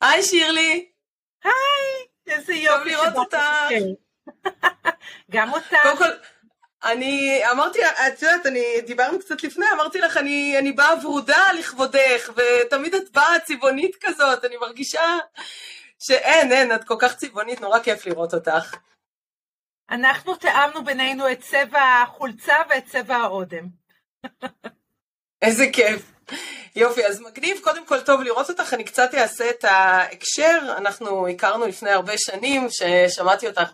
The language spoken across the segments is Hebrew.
היי שירלי. היי, איזה יופי. טוב לראות אותך. גם אותך. קודם כל, אני אמרתי, את יודעת, אני, דיברנו קצת לפני, אמרתי לך, אני, אני באה ורודה לכבודך, ותמיד את באה צבעונית כזאת, אני מרגישה שאין, אין, את כל כך צבעונית, נורא כיף לראות אותך. אנחנו תיאמנו בינינו את צבע החולצה ואת צבע האודם. איזה כיף. יופי, אז מגניב, קודם כל טוב לראות אותך, אני קצת אעשה את ההקשר, אנחנו הכרנו לפני הרבה שנים, ששמעתי אותך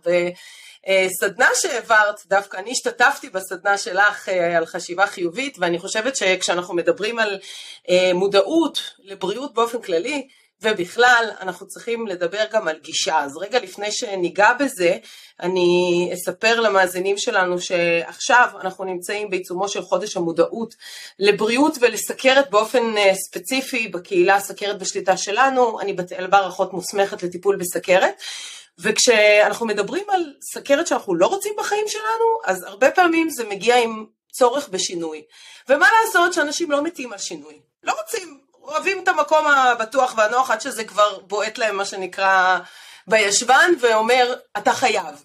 בסדנה שהעברת, דווקא אני השתתפתי בסדנה שלך אה, על חשיבה חיובית, ואני חושבת שכשאנחנו מדברים על אה, מודעות לבריאות באופן כללי, ובכלל, אנחנו צריכים לדבר גם על גישה. אז רגע לפני שניגע בזה, אני אספר למאזינים שלנו שעכשיו אנחנו נמצאים בעיצומו של חודש המודעות לבריאות ולסכרת באופן אה, ספציפי בקהילה סכרת בשליטה שלנו. אני בת אלבר, אחות מוסמכת לטיפול בסכרת. וכשאנחנו מדברים על סכרת שאנחנו לא רוצים בחיים שלנו, אז הרבה פעמים זה מגיע עם צורך בשינוי. ומה לעשות שאנשים לא מתים על שינוי. לא רוצים, אוהבים את המקום הבטוח והנוח עד שזה כבר בועט להם מה שנקרא בישבן ואומר אתה חייב.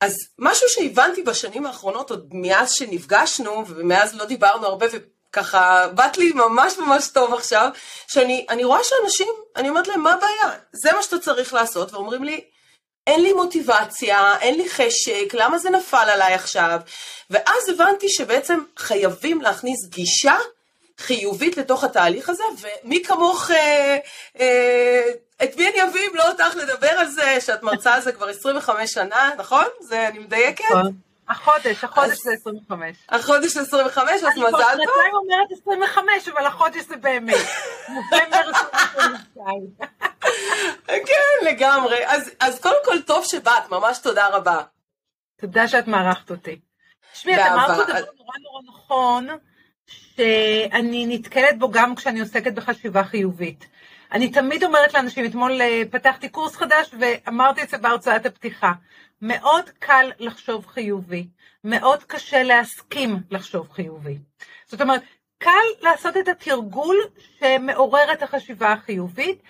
אז משהו שהבנתי בשנים האחרונות עוד מאז שנפגשנו ומאז לא דיברנו הרבה וככה באת לי ממש ממש טוב עכשיו שאני רואה שאנשים אני אומרת להם מה הבעיה זה מה שאתה צריך לעשות ואומרים לי אין לי מוטיבציה, אין לי חשק, למה זה נפל עליי עכשיו? ואז הבנתי שבעצם חייבים להכניס גישה חיובית לתוך התהליך הזה, ומי כמוך, אה, אה, את מי אני אביא אם לא אותך לדבר על זה, שאת מרצה על זה כבר 25 שנה, נכון? זה, אני מדייקת? נכון. החודש, החודש זה 25. החודש זה 25, אז מזל טוב. אני כבר שנתיים אומרת 25, אבל החודש זה באמת. נובמבר 22. כן, לגמרי. אז, אז קודם כל, טוב שבאת, ממש תודה רבה. תודה שאת מארחת אותי. תשמעי, את אמרת דבר נורא נורא נכון. שאני נתקלת בו גם כשאני עוסקת בחשיבה חיובית. אני תמיד אומרת לאנשים, אתמול אה, פתחתי קורס חדש ואמרתי את זה בהרצאת הפתיחה, מאוד קל לחשוב חיובי, מאוד קשה להסכים לחשוב חיובי. זאת אומרת, קל לעשות את התרגול שמעורר את החשיבה החיובית,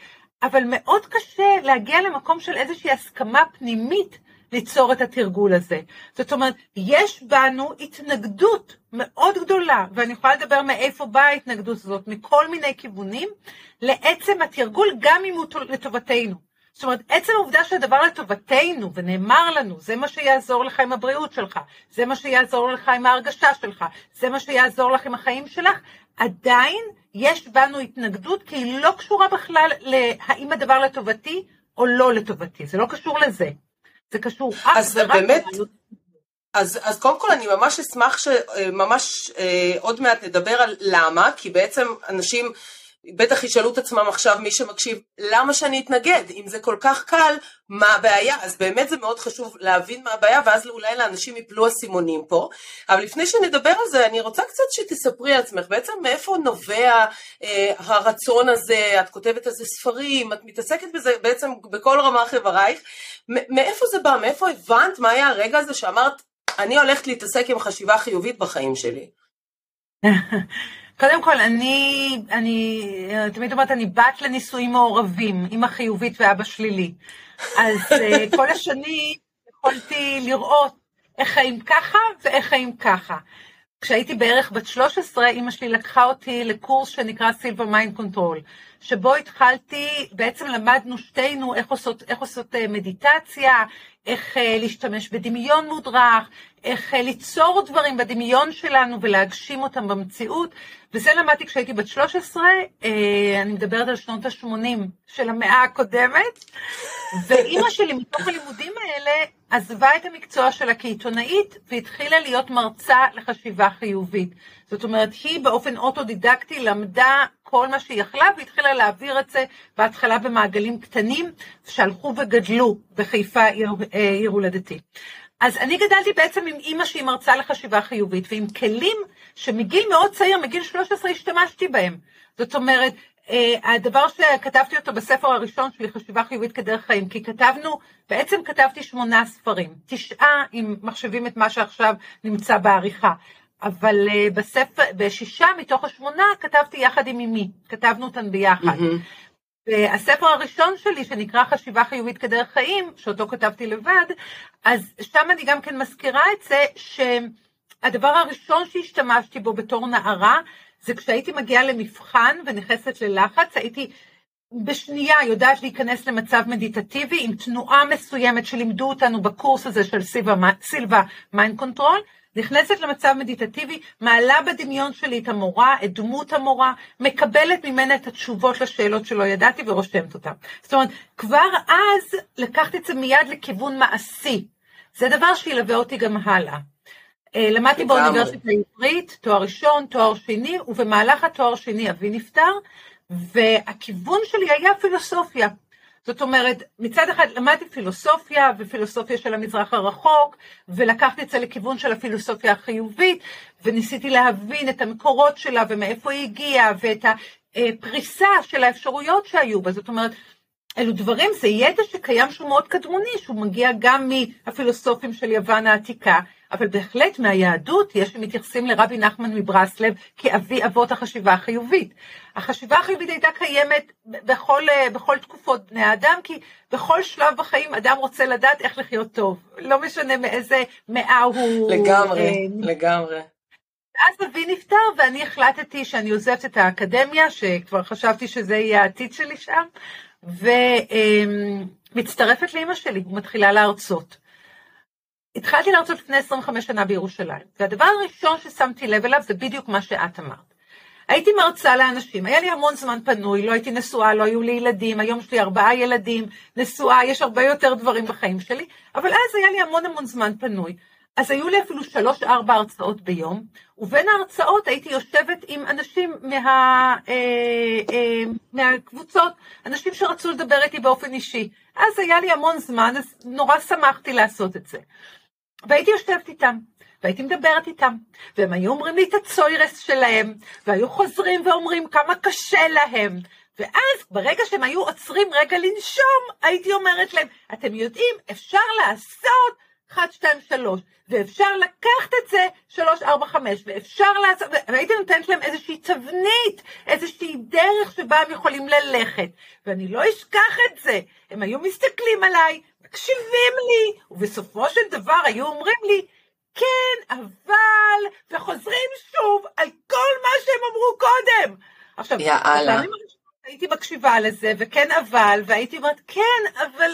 אבל מאוד קשה להגיע למקום של איזושהי הסכמה פנימית ליצור את התרגול הזה. זאת אומרת, יש בנו התנגדות מאוד גדולה, ואני יכולה לדבר מאיפה באה ההתנגדות הזאת, מכל מיני כיוונים, לעצם התרגול, גם אם הוא לטובתנו. זאת אומרת, עצם העובדה שהדבר לטובתנו, ונאמר לנו, זה מה שיעזור לך עם הבריאות שלך, זה מה שיעזור לך עם ההרגשה שלך, זה מה שיעזור לך עם החיים שלך, עדיין יש בנו התנגדות, כי היא לא קשורה בכלל להאם הדבר לטובתי או לא לטובתי, זה לא קשור לזה. זה קשור אך ורק באמת... אז, אז קודם כל אני ממש אשמח שממש אה, עוד מעט נדבר על למה, כי בעצם אנשים בטח ישאלו את עצמם עכשיו מי שמקשיב, למה שאני אתנגד? אם זה כל כך קל, מה הבעיה? אז באמת זה מאוד חשוב להבין מה הבעיה, ואז אולי לאנשים יפלו אסימונים פה. אבל לפני שנדבר על זה, אני רוצה קצת שתספרי על עצמך, בעצם מאיפה נובע אה, הרצון הזה, את כותבת על ספרים, את מתעסקת בזה בעצם בכל רמ"ח איברייך, מאיפה זה בא? מאיפה הבנת? מה היה הרגע הזה שאמרת, אני הולכת להתעסק עם חשיבה חיובית בחיים שלי? קודם כל, אני, אני תמיד אומרת, אני בת לנישואים מעורבים, אימא חיובית ואבא שלילי. אז אה, כל השנים יכולתי לראות איך חיים ככה ואיך חיים ככה. כשהייתי בערך בת 13, אימא שלי לקחה אותי לקורס שנקרא Silva Mind Control, שבו התחלתי, בעצם למדנו שתינו איך עושות, איך עושות אה, מדיטציה, איך אה, להשתמש בדמיון מודרך, איך אה, ליצור דברים בדמיון שלנו ולהגשים אותם במציאות, וזה למדתי כשהייתי בת 13, אני מדברת על שנות ה-80 של המאה הקודמת, ואימא שלי מתוך הלימודים האלה עזבה את המקצוע שלה כעיתונאית והתחילה להיות מרצה לחשיבה חיובית. זאת אומרת, היא באופן אוטודידקטי למדה כל מה שהיא יכלה והתחילה להעביר את זה בהתחלה במעגלים קטנים שהלכו וגדלו בחיפה, עיר, אה, עיר הולדתי. אז אני גדלתי בעצם עם אימא שהיא מרצה לחשיבה חיובית ועם כלים שמגיל מאוד צעיר, מגיל 13 השתמשתי בהם. זאת אומרת, אה, הדבר שכתבתי אותו בספר הראשון שלי, חשיבה חיובית כדרך חיים, כי כתבנו, בעצם כתבתי שמונה ספרים, תשעה אם מחשבים את מה שעכשיו נמצא בעריכה, אבל אה, בספר, בשישה מתוך השמונה כתבתי יחד עם אמי, כתבנו אותן ביחד. Mm-hmm. והספר הראשון שלי, שנקרא חשיבה חיובית כדרך חיים, שאותו כתבתי לבד, אז שם אני גם כן מזכירה את זה שהדבר הראשון שהשתמשתי בו בתור נערה, זה כשהייתי מגיעה למבחן ונכנסת ללחץ, הייתי בשנייה יודעת להיכנס למצב מדיטטיבי עם תנועה מסוימת שלימדו אותנו בקורס הזה של Silva Mind Control, נכנסת למצב מדיטטיבי, מעלה בדמיון שלי את המורה, את דמות המורה, מקבלת ממנה את התשובות לשאלות שלא ידעתי ורושמת אותן. זאת אומרת, כבר אז לקחתי את זה מיד לכיוון מעשי. זה דבר שילווה אותי גם הלאה. אה, למדתי באוניברסיטה העברית, תואר ראשון, תואר שני, ובמהלך התואר שני אבי נפטר, והכיוון שלי היה פילוסופיה. זאת אומרת, מצד אחד למדתי פילוסופיה ופילוסופיה של המזרח הרחוק, ולקחתי את זה לכיוון של הפילוסופיה החיובית, וניסיתי להבין את המקורות שלה ומאיפה היא הגיעה, ואת הפריסה של האפשרויות שהיו בה. זאת אומרת, אלו דברים, זה ידע שקיים שהוא מאוד קדמוני, שהוא מגיע גם מהפילוסופים של יוון העתיקה, אבל בהחלט מהיהדות יש שמתייחסים לרבי נחמן מברסלב כאבי אבות החשיבה החיובית. החשיבה החיובית הייתה קיימת בכל, בכל תקופות בני האדם, כי בכל שלב בחיים אדם רוצה לדעת איך לחיות טוב, לא משנה מאיזה מאה הוא... לגמרי, אה, לגמרי. אז אבי נפטר ואני החלטתי שאני עוזבת את האקדמיה, שכבר חשבתי שזה יהיה העתיד שלי שם, ומצטרפת לאימא שלי ומתחילה להרצות. התחלתי להרצות לפני 25 שנה בירושלים, והדבר הראשון ששמתי לב אליו זה בדיוק מה שאת אמרת. הייתי מרצה לאנשים, היה לי המון זמן פנוי, לא הייתי נשואה, לא היו לי ילדים, היום יש לי ארבעה ילדים, נשואה, יש הרבה יותר דברים בחיים שלי, אבל אז היה לי המון המון זמן פנוי. אז היו לי אפילו שלוש-ארבע הרצאות ביום, ובין ההרצאות הייתי יושבת עם אנשים מה, אה, אה, מהקבוצות, אנשים שרצו לדבר איתי באופן אישי. אז היה לי המון זמן, אז נורא שמחתי לעשות את זה. והייתי יושבת איתם, והייתי מדברת איתם, והם היו אומרים לי את הצוירס שלהם, והיו חוזרים ואומרים כמה קשה להם. ואז ברגע שהם היו עוצרים רגע לנשום, הייתי אומרת להם, אתם יודעים, אפשר לעשות 1, 2, 3, ואפשר לקחת את זה 3, 4, 5, ואפשר לעשות, והייתי נותנת להם איזושהי תבנית, איזושהי דרך שבה הם יכולים ללכת, ואני לא אשכח את זה. הם היו מסתכלים עליי, מקשיבים לי, ובסופו של דבר היו אומרים לי, כן, אבל, וחוזרים שוב על כל מה שהם אמרו קודם. עכשיו, יאללה. הייתי מקשיבה לזה, וכן אבל, והייתי אומרת, כן, אבל,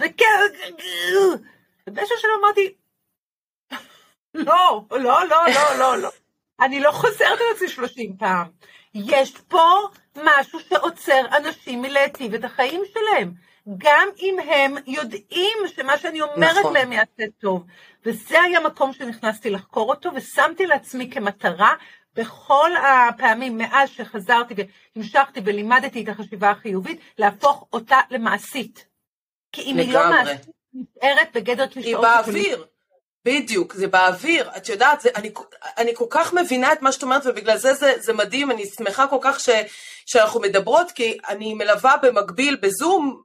וכן, ובאיזשהו שלב אמרתי, לא, לא, לא, לא, לא, לא. אני לא חוזרת על עצמי 30 פעם. יש פה משהו שעוצר אנשים מלהיטיב את החיים שלהם. גם אם הם יודעים שמה שאני אומרת נכון. להם יעשה טוב. וזה היה מקום שנכנסתי לחקור אותו, ושמתי לעצמי כמטרה בכל הפעמים מאז שחזרתי והמשכתי ולימדתי את החשיבה החיובית, להפוך אותה למעשית. כי אם היא לא מעשית, נשארת בגדר קלישאות. היא באוויר. בדיוק, זה באוויר, את יודעת, זה, אני, אני כל כך מבינה את מה שאת אומרת ובגלל זה זה, זה מדהים, אני שמחה כל כך ש, שאנחנו מדברות, כי אני מלווה במקביל בזום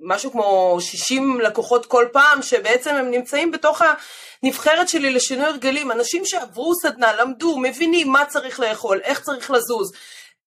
משהו כמו 60 לקוחות כל פעם, שבעצם הם נמצאים בתוך הנבחרת שלי לשינוי הרגלים, אנשים שעברו סדנה, למדו, מבינים מה צריך לאכול, איך צריך לזוז,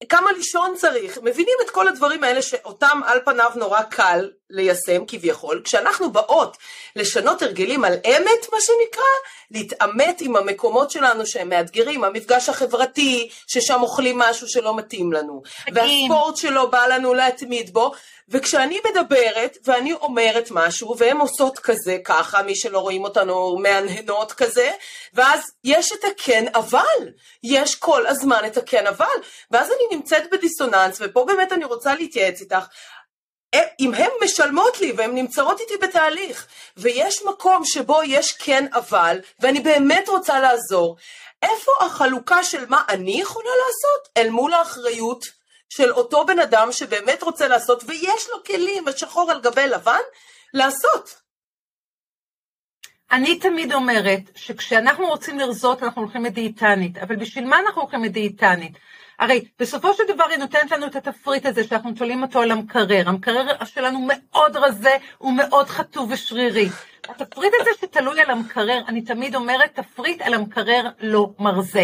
כמה לישון צריך, מבינים את כל הדברים האלה שאותם על פניו נורא קל ליישם כביכול, כשאנחנו באות לשנות הרגלים על אמת מה שנקרא, להתעמת עם המקומות שלנו שהם מאתגרים, המפגש החברתי ששם אוכלים משהו שלא מתאים לנו, והספורט שלא בא לנו להתמיד בו, וכשאני מדברת ואני אומרת משהו והן עושות כזה ככה, מי שלא רואים אותנו מהנהנות כזה, ואז יש את הכן אבל, יש כל הזמן את הכן אבל, ואז אני נמצאת בדיסוננס, ופה באמת אני רוצה להתייעץ איתך, אה, אם הן משלמות לי והן נמצאות איתי בתהליך, ויש מקום שבו יש כן אבל, ואני באמת רוצה לעזור, איפה החלוקה של מה אני יכולה לעשות אל מול האחריות של אותו בן אדם שבאמת רוצה לעשות, ויש לו כלים בשחור על גבי לבן, לעשות. אני תמיד אומרת שכשאנחנו רוצים לרזות אנחנו הולכים לדיאטנית, אבל בשביל מה אנחנו הולכים לדיאטנית? הרי בסופו של דבר היא נותנת לנו את התפריט הזה שאנחנו תולים אותו על המקרר. המקרר שלנו מאוד רזה, ומאוד חטוב ושרירי. התפריט הזה שתלוי על המקרר, אני תמיד אומרת, תפריט על המקרר לא מרזה.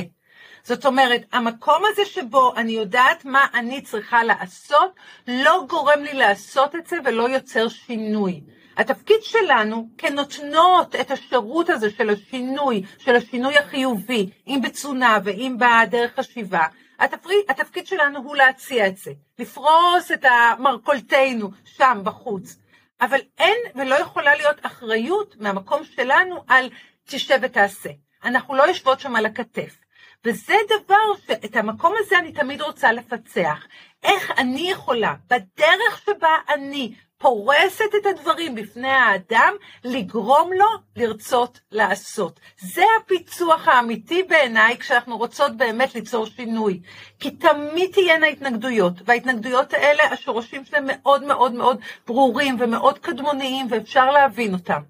זאת אומרת, המקום הזה שבו אני יודעת מה אני צריכה לעשות, לא גורם לי לעשות את זה ולא יוצר שינוי. התפקיד שלנו כנותנות את השירות הזה של השינוי, של השינוי החיובי, אם בתזונה ואם בדרך חשיבה, התפריד, התפקיד שלנו הוא להציע את זה, לפרוס את המרכולתנו שם בחוץ. אבל אין ולא יכולה להיות אחריות מהמקום שלנו על תשב ותעשה. אנחנו לא יושבות שם על הכתף. וזה דבר שאת המקום הזה אני תמיד רוצה לפצח. איך אני יכולה, בדרך שבה אני פורסת את הדברים בפני האדם, לגרום לו לרצות לעשות. זה הפיצוח האמיתי בעיניי כשאנחנו רוצות באמת ליצור שינוי. כי תמיד תהיינה התנגדויות, וההתנגדויות האלה, השורשים שלהם מאוד מאוד מאוד ברורים ומאוד קדמוניים, ואפשר להבין אותם.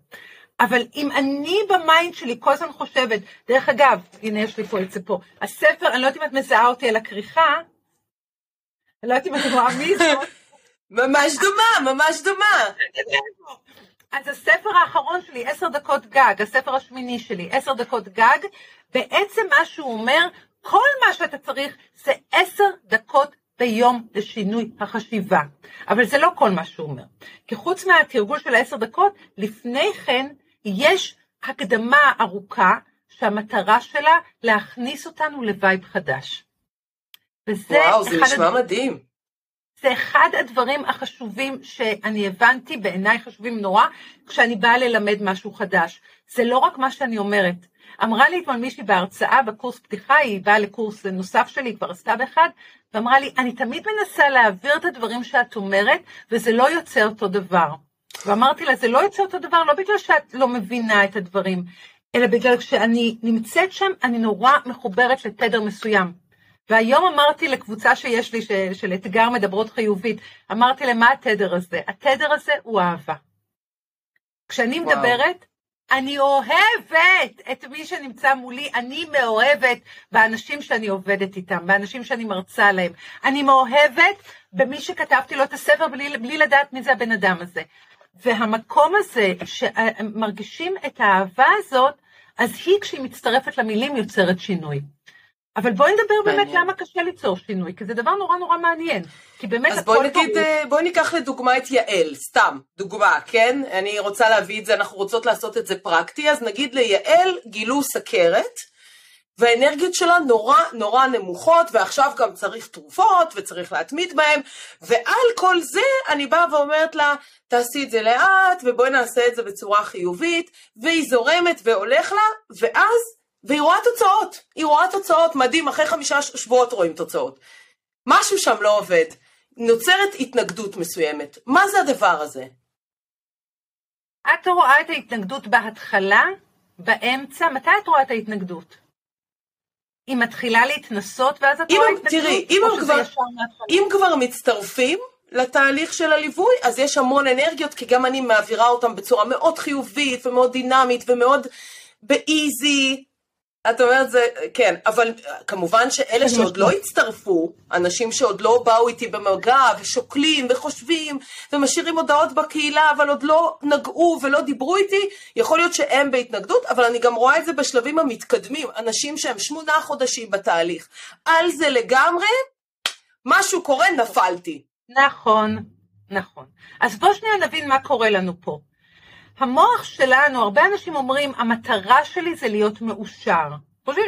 אבל אם אני ב mind שלי כל הזמן חושבת, דרך אגב, הנה יש לי פה את זה פה, הספר, אני לא יודעת אם את מזהה אותי על הכריכה, אני לא יודעת אם את רואה מי זאת. ממש דומה, ממש דומה. אז הספר האחרון שלי, עשר דקות גג, הספר השמיני שלי, עשר דקות גג, בעצם מה שהוא אומר, כל מה שאתה צריך זה עשר דקות ביום לשינוי החשיבה. אבל זה לא כל מה שהוא אומר. כי חוץ מהתרגול של העשר דקות, לפני כן יש הקדמה ארוכה שהמטרה שלה להכניס אותנו ל vibe חדש. וזה וואו, זה נשמע הדברים, מדהים. זה אחד הדברים החשובים שאני הבנתי, בעיניי חשובים נורא, כשאני באה ללמד משהו חדש. זה לא רק מה שאני אומרת. אמרה לי אתמול מישהי בהרצאה בקורס פתיחה, היא באה לקורס נוסף שלי, היא כבר עשתה באחד, ואמרה לי, אני תמיד מנסה להעביר את הדברים שאת אומרת, וזה לא יוצא אותו דבר. ואמרתי לה, זה לא יוצא אותו דבר, לא בגלל שאת לא מבינה את הדברים, אלא בגלל שאני נמצאת שם, אני נורא מחוברת לתדר מסוים. והיום אמרתי לקבוצה שיש לי, של, של אתגר מדברות חיובית, אמרתי להם, מה התדר הזה? התדר הזה הוא אהבה. כשאני וואו. מדברת, אני אוהבת את מי שנמצא מולי, אני מאוהבת באנשים שאני עובדת איתם, באנשים שאני מרצה להם. אני מאוהבת במי שכתבתי לו את הספר בלי, בלי לדעת מי זה הבן אדם הזה. והמקום הזה, שמרגישים את האהבה הזאת, אז היא, כשהיא מצטרפת למילים, יוצרת שינוי. אבל בואי נדבר באמת למה קשה ליצור שינוי, כי זה דבר נורא נורא מעניין. כי באמת אז בואי נגיד, ברור. אה, בואי ניקח לדוגמה את יעל, סתם, דוגמה, כן? אני רוצה להביא את זה, אנחנו רוצות לעשות את זה פרקטי, אז נגיד ליעל גילו סכרת, והאנרגיות שלה נורא נורא נמוכות, ועכשיו גם צריך תרופות, וצריך להתמיד בהן, ועל כל זה אני באה ואומרת לה, תעשי את זה לאט, ובואי נעשה את זה בצורה חיובית, והיא זורמת והולך לה, ואז והיא רואה תוצאות, היא רואה תוצאות, מדהים, אחרי חמישה שבועות רואים תוצאות. משהו שם לא עובד, נוצרת התנגדות מסוימת. מה זה הדבר הזה? את רואה את ההתנגדות בהתחלה, באמצע, מתי את רואה את ההתנגדות? היא מתחילה להתנסות ואז את רואה התנגדות? תראי, אם, כבר, אם כבר מצטרפים לתהליך של הליווי, אז יש המון אנרגיות, כי גם אני מעבירה אותם בצורה מאוד חיובית ומאוד דינמית ומאוד באיזי, את אומרת זה, כן, אבל כמובן שאלה שעוד לא הצטרפו, אנשים שעוד לא באו איתי במגע ושוקלים וחושבים ומשאירים הודעות בקהילה אבל עוד לא נגעו ולא דיברו איתי, יכול להיות שהם בהתנגדות, אבל אני גם רואה את זה בשלבים המתקדמים, אנשים שהם שמונה חודשים בתהליך. על זה לגמרי, משהו קורה, נפלתי. נכון, נכון. אז בואו שנייה נבין מה קורה לנו פה. המוח שלנו, הרבה אנשים אומרים, המטרה שלי זה להיות מאושר. חושבים,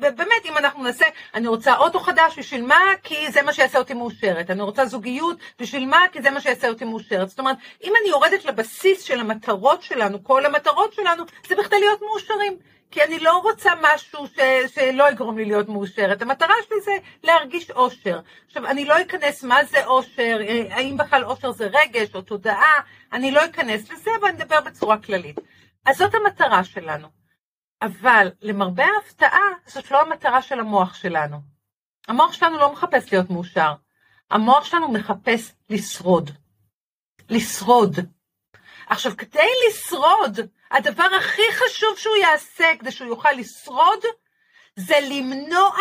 באמת, אם אנחנו נעשה, אני רוצה אוטו חדש, בשביל מה? כי זה מה שיעשה אותי מאושרת. אני רוצה זוגיות, בשביל מה? כי זה מה שיעשה אותי מאושרת. זאת אומרת, אם אני יורדת לבסיס של המטרות שלנו, כל המטרות שלנו, זה בכדי להיות מאושרים. כי אני לא רוצה משהו ש, שלא יגרום לי להיות מאושרת. המטרה שלי זה להרגיש אושר. עכשיו, אני לא אכנס מה זה אושר, אה, האם בכלל אושר זה רגש או תודעה, אני לא אכנס לזה, ואני אדבר בצורה כללית. אז זאת המטרה שלנו. אבל למרבה ההפתעה, זאת לא המטרה של המוח שלנו. המוח שלנו לא מחפש להיות מאושר. המוח שלנו מחפש לשרוד. לשרוד. עכשיו, כדי לשרוד, הדבר הכי חשוב שהוא יעשה כדי שהוא יוכל לשרוד, זה למנוע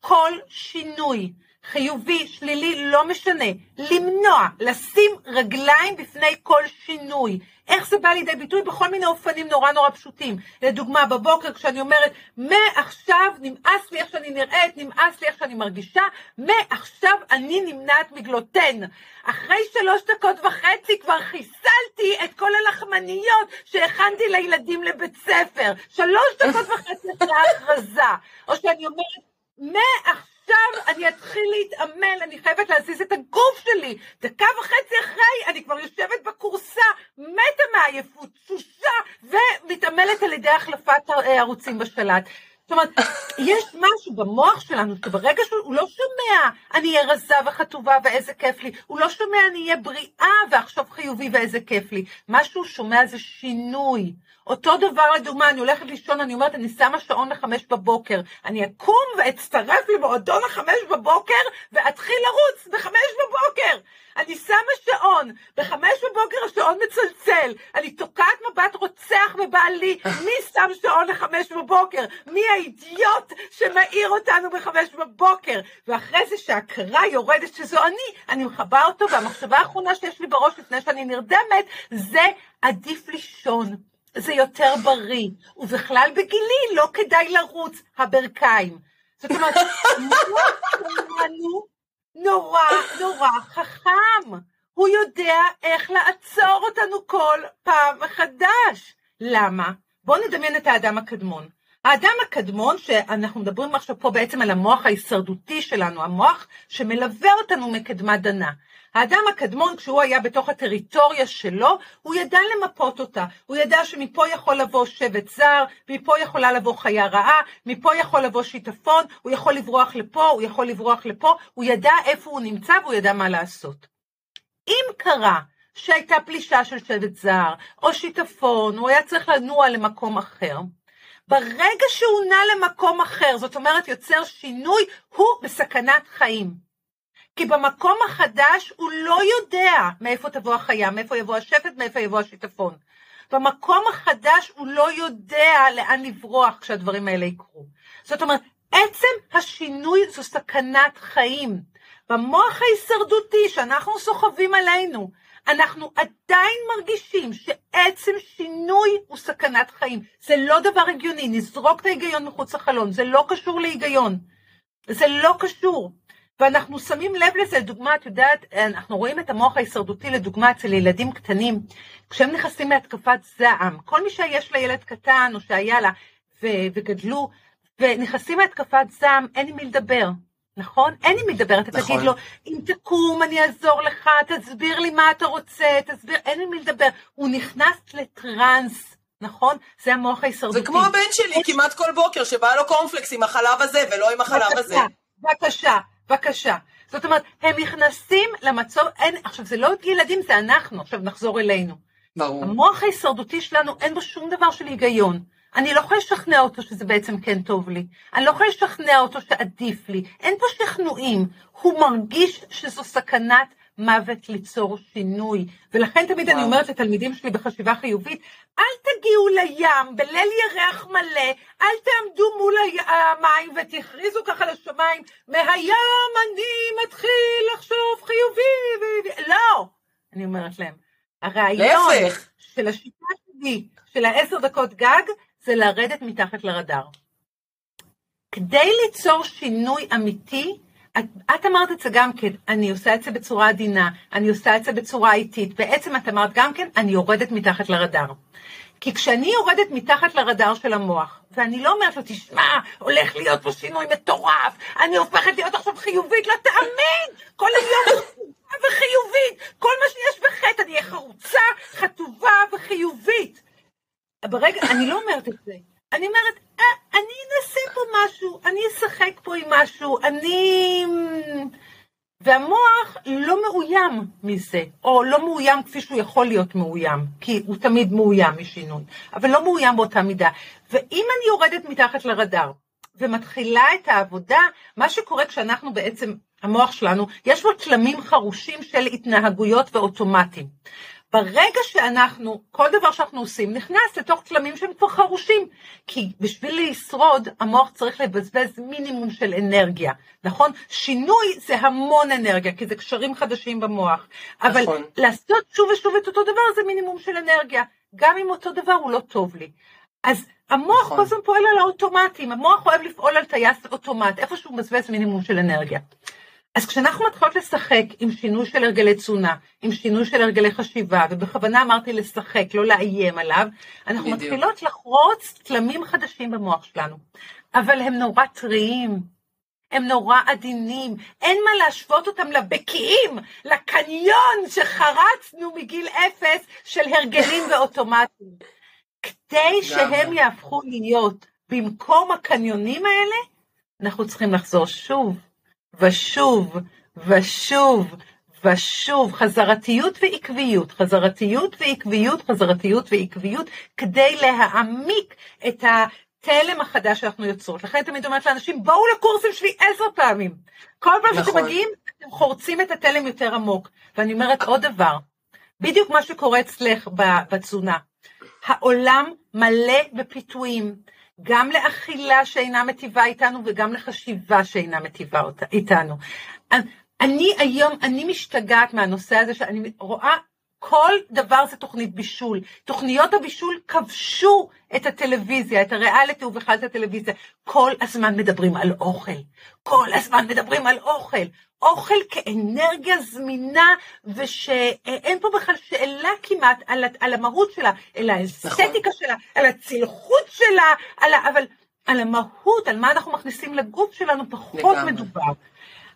כל שינוי. חיובי, שלילי, לא משנה, למנוע, לשים רגליים בפני כל שינוי. איך זה בא לידי ביטוי? בכל מיני אופנים נורא נורא פשוטים. לדוגמה, בבוקר כשאני אומרת, מעכשיו נמאס לי איך שאני נראית, נמאס לי איך שאני מרגישה, מעכשיו אני נמנעת מגלוטן. אחרי שלוש דקות וחצי כבר חיסלתי את כל הלחמניות שהכנתי לילדים לבית ספר. שלוש דקות וחצי אחרי ההכרזה. או שאני אומרת, מעכשיו אני אתחיל להתאמן, אני חייבת להזיז את הגוף שלי. דקה וחצי אחרי, אני כבר יושבת בכורסה, מתה מעייפות, תשושה, ומתעמלת על ידי החלפת ערוצים בשלט. זאת אומרת, יש משהו במוח שלנו, שברגע שהוא לא שומע, אני אהיה רזה וחטובה ואיזה כיף לי, הוא לא שומע, אני אהיה בריאה ועכשיו חיובי ואיזה כיף לי. מה שהוא שומע זה שינוי. אותו דבר לדוגמה, אני הולכת לישון, אני אומרת, אני שמה שעון לחמש בבוקר. אני אקום ואצטרף למועדון החמש בבוקר ואתחיל לרוץ בחמש בבוקר. אני שמה שעון, בחמש בבוקר השעון מצלצל, אני תוקעת מבט רוצח בבעלי, מי שם שעון לחמש בבוקר? מי האידיוט שמעיר אותנו בחמש בבוקר? ואחרי זה שההכרה יורדת שזו אני, אני מכבה אותו, והמחשבה האחרונה שיש לי בראש לפני שאני נרדמת, זה עדיף לישון. זה יותר בריא, ובכלל בגילי לא כדאי לרוץ, הברכיים. זאת אומרת, נורא נורא חכם. הוא יודע איך לעצור אותנו כל פעם מחדש. למה? בואו נדמיין את האדם הקדמון. האדם הקדמון, שאנחנו מדברים עכשיו פה בעצם על המוח ההישרדותי שלנו, המוח שמלווה אותנו מקדמת דנה. האדם הקדמון, כשהוא היה בתוך הטריטוריה שלו, הוא ידע למפות אותה. הוא ידע שמפה יכול לבוא שבט זר, מפה יכולה לבוא חיה רעה, מפה יכול לבוא שיטפון, הוא יכול לברוח לפה, הוא יכול לברוח לפה, הוא ידע איפה הוא נמצא והוא ידע מה לעשות. אם קרה שהייתה פלישה של שבט זר, או שיטפון, הוא היה צריך לנוע למקום אחר, ברגע שהוא נע למקום אחר, זאת אומרת יוצר שינוי, הוא בסכנת חיים. כי במקום החדש הוא לא יודע מאיפה תבוא החיה, מאיפה יבוא השפט, מאיפה יבוא השיטפון. במקום החדש הוא לא יודע לאן לברוח כשהדברים האלה יקרו. זאת אומרת, עצם השינוי זו סכנת חיים. במוח ההישרדותי שאנחנו סוחבים עלינו, אנחנו עדיין מרגישים שעצם שינוי הוא סכנת חיים. זה לא דבר הגיוני, נזרוק את ההיגיון מחוץ לחלון, זה לא קשור להיגיון. זה לא קשור. ואנחנו שמים לב לזה, לדוגמה, את יודעת, אנחנו רואים את המוח ההישרדותי לדוגמה אצל ילדים קטנים, כשהם נכנסים להתקפת זעם, כל מי שיש לה ילד קטן או שהיה לה ו- וגדלו, ונכנסים להתקפת זעם, אין עם מי לדבר, נכון? אין עם מי לדבר, אתה נכון. תגיד לו, אם תקום אני אעזור לך, תסביר לי מה אתה רוצה, תסביר, אין עם מי לדבר, הוא נכנס לטראנס. נכון? זה המוח ההישרדותי. זה כמו הבן שלי כמעט כל בוקר, שבא לו קורנפלקס עם החלב הזה ולא עם החלב הזה. בבקשה, בבקשה. זאת אומרת, הם נכנסים למצור, אין, עכשיו זה לא ילדים, זה אנחנו, עכשיו נחזור אלינו. ברור. המוח ההישרדותי שלנו, אין בו שום דבר של היגיון. אני לא יכולה לשכנע אותו שזה בעצם כן טוב לי. אני לא יכולה לשכנע אותו שעדיף לי. אין פה שכנועים. הוא מרגיש שזו סכנת מוות ליצור שינוי. ולכן תמיד וואו. אני אומרת לתלמידים שלי בחשיבה חיובית, אל תגיעו לים בליל ירח מלא, אל תעמדו מול המים ותכריזו ככה לשמיים, מהים אני מתחיל לחשוב חיובי. ו... לא, אני אומרת להם, הרעיון להפך. של השיטה שלי, של העשר דקות גג, זה לרדת מתחת לרדאר. כדי ליצור שינוי אמיתי, את, את אמרת את זה גם כן, אני עושה את זה בצורה עדינה, אני עושה את זה בצורה איטית, בעצם את אמרת גם כן, אני יורדת מתחת לרדאר. כי כשאני יורדת מתחת לרדאר של המוח, ואני לא אומרת לו, תשמע, הולך להיות פה שינוי מטורף, אני הופכת להיות עכשיו חיובית, לא תאמין, כל היום וחיובית, כל מה שיש בחטא, אני אהיה חרוצה, חטובה וחיובית. ברגע, אני לא אומרת את זה, אני אומרת, אה, אני אנסה פה משהו, אני אשחק פה עם משהו, אני... והמוח לא מאוים מזה, או לא מאוים כפי שהוא יכול להיות מאוים, כי הוא תמיד מאוים משינוי, אבל לא מאוים באותה מידה. ואם אני יורדת מתחת לרדאר ומתחילה את העבודה, מה שקורה כשאנחנו בעצם, המוח שלנו, יש בו תלמים חרושים של התנהגויות ואוטומטים. ברגע שאנחנו, כל דבר שאנחנו עושים נכנס לתוך תלמים שהם כבר חרושים, כי בשביל לשרוד המוח צריך לבזבז מינימום של אנרגיה, נכון? שינוי זה המון אנרגיה, כי זה קשרים חדשים במוח, אבל נכון. לעשות שוב ושוב את אותו דבר זה מינימום של אנרגיה, גם אם אותו דבר הוא לא טוב לי. אז המוח נכון. כל הזמן פועל על האוטומטים, המוח אוהב לפעול על טייס אוטומט, איפה שהוא מבזבז מינימום של אנרגיה. אז כשאנחנו מתחילות לשחק עם שינוי של הרגלי תזונה, עם שינוי של הרגלי חשיבה, ובכוונה אמרתי לשחק, לא לאיים עליו, אנחנו בדיוק. מתחילות לחרוץ תלמים חדשים במוח שלנו. אבל הם נורא טריים, הם נורא עדינים, אין מה להשוות אותם לבקיעים, לקניון שחרצנו מגיל אפס של הרגלים ואוטומטים. כדי שהם יהפכו להיות במקום הקניונים האלה, אנחנו צריכים לחזור שוב ושוב ושוב ושוב, חזרתיות ועקביות, חזרתיות ועקביות, חזרתיות ועקביות, כדי להעמיק את התלם החדש שאנחנו יוצרות. לכן תמיד אומרת לאנשים, בואו לקורסים שלי עשר פעמים. כל פעם נכון. שאתם מגיעים, אתם חורצים את התלם יותר עמוק. ואני אומרת עוד דבר, בדיוק מה שקורה אצלך בתזונה. העולם מלא בפיתויים. גם לאכילה שאינה מטיבה איתנו וגם לחשיבה שאינה מטיבה איתנו. אני היום, אני משתגעת מהנושא הזה שאני רואה כל דבר זה תוכנית בישול. תוכניות הבישול כבשו את הטלוויזיה, את הריאליטי ובכלל את הטלוויזיה. כל הזמן מדברים על אוכל. כל הזמן מדברים על אוכל. אוכל כאנרגיה זמינה, ושאין פה בכלל שאלה כמעט על, על המהות שלה, אלא האסתטיקה נכון. שלה, על הצלחות שלה, על, אבל על המהות, על מה אנחנו מכניסים לגוף שלנו, פחות לגמרי. מדובר.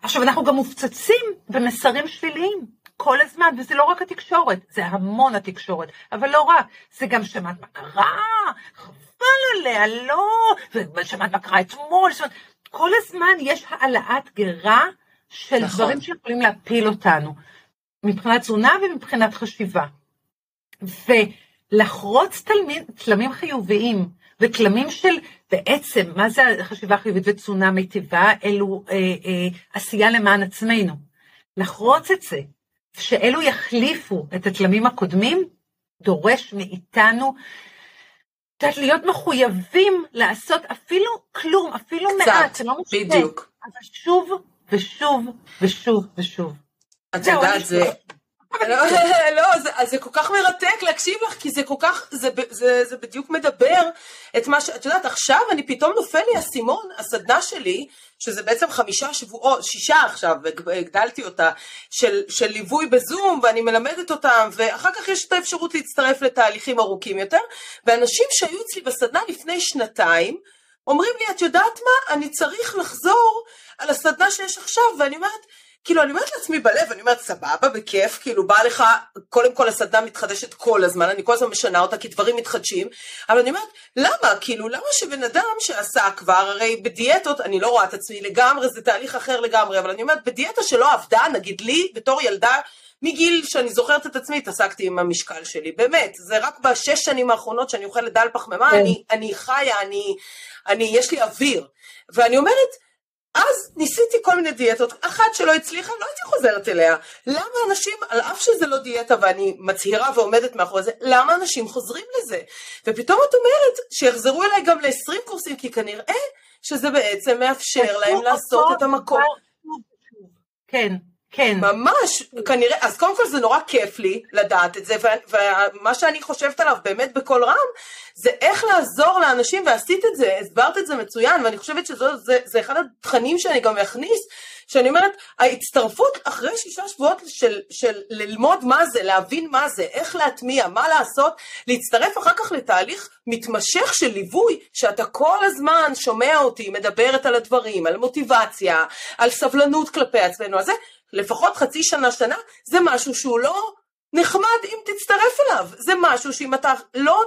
עכשיו, אנחנו גם מופצצים במסרים שליליים. כל הזמן, וזה לא רק התקשורת, זה המון התקשורת, אבל לא רק, זה גם שמעת מה קרה, חבל עליה, לא, ושמעת מה קרה אתמול, אומרת, כל הזמן יש העלאת גרה של נכון. דברים שיכולים להפיל אותנו, מבחינת תזונה ומבחינת חשיבה. ולחרוץ תלמים, תלמים חיוביים, ותלמים של, בעצם, מה זה חשיבה חיובית ותזונה מיטיבה? אלו אה, אה, עשייה למען עצמנו. לחרוץ את זה, שאלו יחליפו את התלמים הקודמים, דורש מאיתנו, יודעת, להיות מחויבים לעשות אפילו כלום, אפילו קצת, מעט, לא משנה. בדיוק. אבל שוב ושוב ושוב ושוב. את יודעת, זה... לא, לא, זה, זה כל כך מרתק להקשיב לך, כי זה כל כך, זה, זה, זה בדיוק מדבר את מה ש... את יודעת, עכשיו אני פתאום נופל לי האסימון, הסדנה שלי, שזה בעצם חמישה שבועות, שישה עכשיו, הגדלתי אותה, של, של ליווי בזום, ואני מלמדת אותם, ואחר כך יש את האפשרות להצטרף לתהליכים ארוכים יותר, ואנשים שהיו אצלי בסדנה לפני שנתיים, אומרים לי, את יודעת מה, אני צריך לחזור על הסדנה שיש עכשיו, ואני אומרת, כאילו אני אומרת לעצמי בלב, אני אומרת סבבה, בכיף, כאילו בא לך, קודם כל הסדנה מתחדשת כל הזמן, אני כל הזמן משנה אותה כי דברים מתחדשים, אבל אני אומרת, למה? כאילו למה שבן אדם שעשה כבר, הרי בדיאטות, אני לא רואה את עצמי לגמרי, זה תהליך אחר לגמרי, אבל אני אומרת, בדיאטה שלא עבדה, נגיד לי, בתור ילדה, מגיל שאני זוכרת את עצמי, התעסקתי עם המשקל שלי, באמת, זה רק בשש שנים האחרונות שאני אוכלת דל פחמימה, כן. אני, אני חיה, אני, אני, יש לי אוויר, ואני אומרת, אז ניסיתי כל מיני דיאטות, אחת שלא הצליחה, לא הייתי חוזרת אליה. למה אנשים, על אף שזה לא דיאטה ואני מצהירה ועומדת מאחורי זה, למה אנשים חוזרים לזה? ופתאום את אומרת שיחזרו אליי גם ל-20 קורסים, כי כנראה שזה בעצם מאפשר להם לעשות את המקום. כן. כן. ממש, כנראה, אז קודם כל זה נורא כיף לי לדעת את זה, ומה שאני חושבת עליו באמת בקול רם, זה איך לעזור לאנשים, ועשית את זה, הסברת את זה מצוין, ואני חושבת שזה זה, זה אחד התכנים שאני גם אכניס, שאני אומרת, ההצטרפות אחרי שישה שבועות של, של ללמוד מה זה, להבין מה זה, איך להטמיע, מה לעשות, להצטרף אחר כך לתהליך מתמשך של ליווי, שאתה כל הזמן שומע אותי, מדברת על הדברים, על מוטיבציה, על סבלנות כלפי עצמנו, אז זה לפחות חצי שנה, שנה, זה משהו שהוא לא נחמד אם תצטרף אליו. זה משהו שאם אתה לא,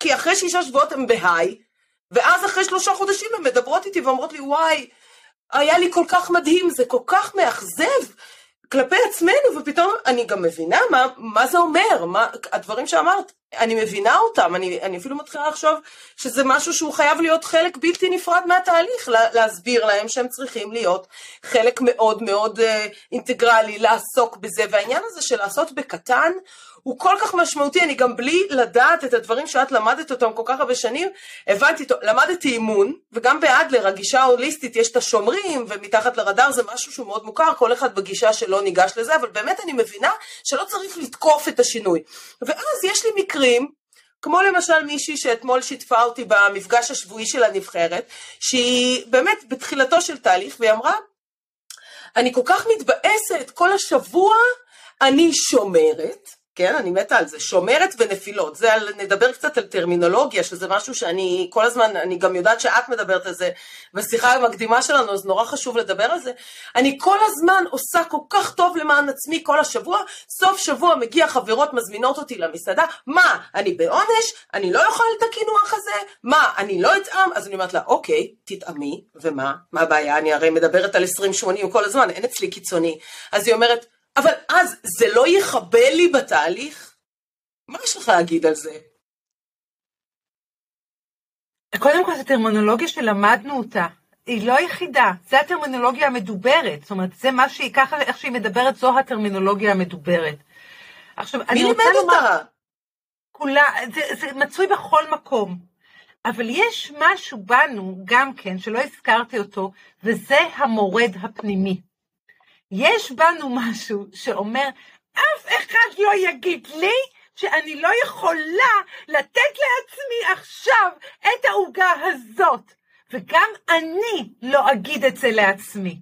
כי אחרי שישה שבועות הם בהיי, ואז אחרי שלושה חודשים הן מדברות איתי ואומרות לי, וואי, היה לי כל כך מדהים, זה כל כך מאכזב כלפי עצמנו, ופתאום אני גם מבינה מה, מה זה אומר, מה, הדברים שאמרת, אני מבינה אותם, אני, אני אפילו מתחילה לחשוב שזה משהו שהוא חייב להיות חלק בלתי נפרד מהתהליך, לה, להסביר להם שהם צריכים להיות חלק מאוד מאוד uh, אינטגרלי, לעסוק בזה, והעניין הזה של לעשות בקטן הוא כל כך משמעותי, אני גם בלי לדעת את הדברים שאת למדת אותם כל כך הרבה שנים, הבנתי, למדתי אימון, וגם באדלר, הגישה ההוליסטית, יש את השומרים, ומתחת לרדאר זה משהו שהוא מאוד מוכר, כל אחד בגישה שלו ניגש לזה, אבל באמת אני מבינה שלא צריך לתקוף את השינוי. ואז יש לי מקרים, כמו למשל מישהי שאתמול שיתפה אותי במפגש השבועי של הנבחרת, שהיא באמת בתחילתו של תהליך, והיא אמרה, אני כל כך מתבאסת, כל השבוע אני שומרת, כן, אני מתה על זה, שומרת ונפילות, זה על, נדבר קצת על טרמינולוגיה, שזה משהו שאני כל הזמן, אני גם יודעת שאת מדברת על זה בשיחה המקדימה שלנו, אז נורא חשוב לדבר על זה. אני כל הזמן עושה כל כך טוב למען עצמי כל השבוע, סוף שבוע מגיע חברות מזמינות אותי למסעדה, מה, אני בעונש? אני לא אוכל את הקינוח הזה? מה, אני לא אטעם? אז אני אומרת לה, אוקיי, תטעמי, ומה? מה הבעיה? אני הרי מדברת על 20-80 כל הזמן, אין אצלי קיצוני. אז היא אומרת, אבל אז זה לא יכבה לי בתהליך? מה יש לך להגיד על זה? קודם כל, זו טרמינולוגיה שלמדנו אותה. היא לא היחידה, זו הטרמינולוגיה המדוברת. זאת אומרת, זה מה שהיא, ככה איך שהיא מדברת, זו הטרמינולוגיה המדוברת. עכשיו, אני רוצה לומר... מי לימד אותה? כולה, זה, זה מצוי בכל מקום. אבל יש משהו בנו, גם כן, שלא הזכרתי אותו, וזה המורד הפנימי. יש בנו משהו שאומר, אף אחד לא יגיד לי שאני לא יכולה לתת לעצמי עכשיו את העוגה הזאת. וגם אני לא אגיד את זה לעצמי.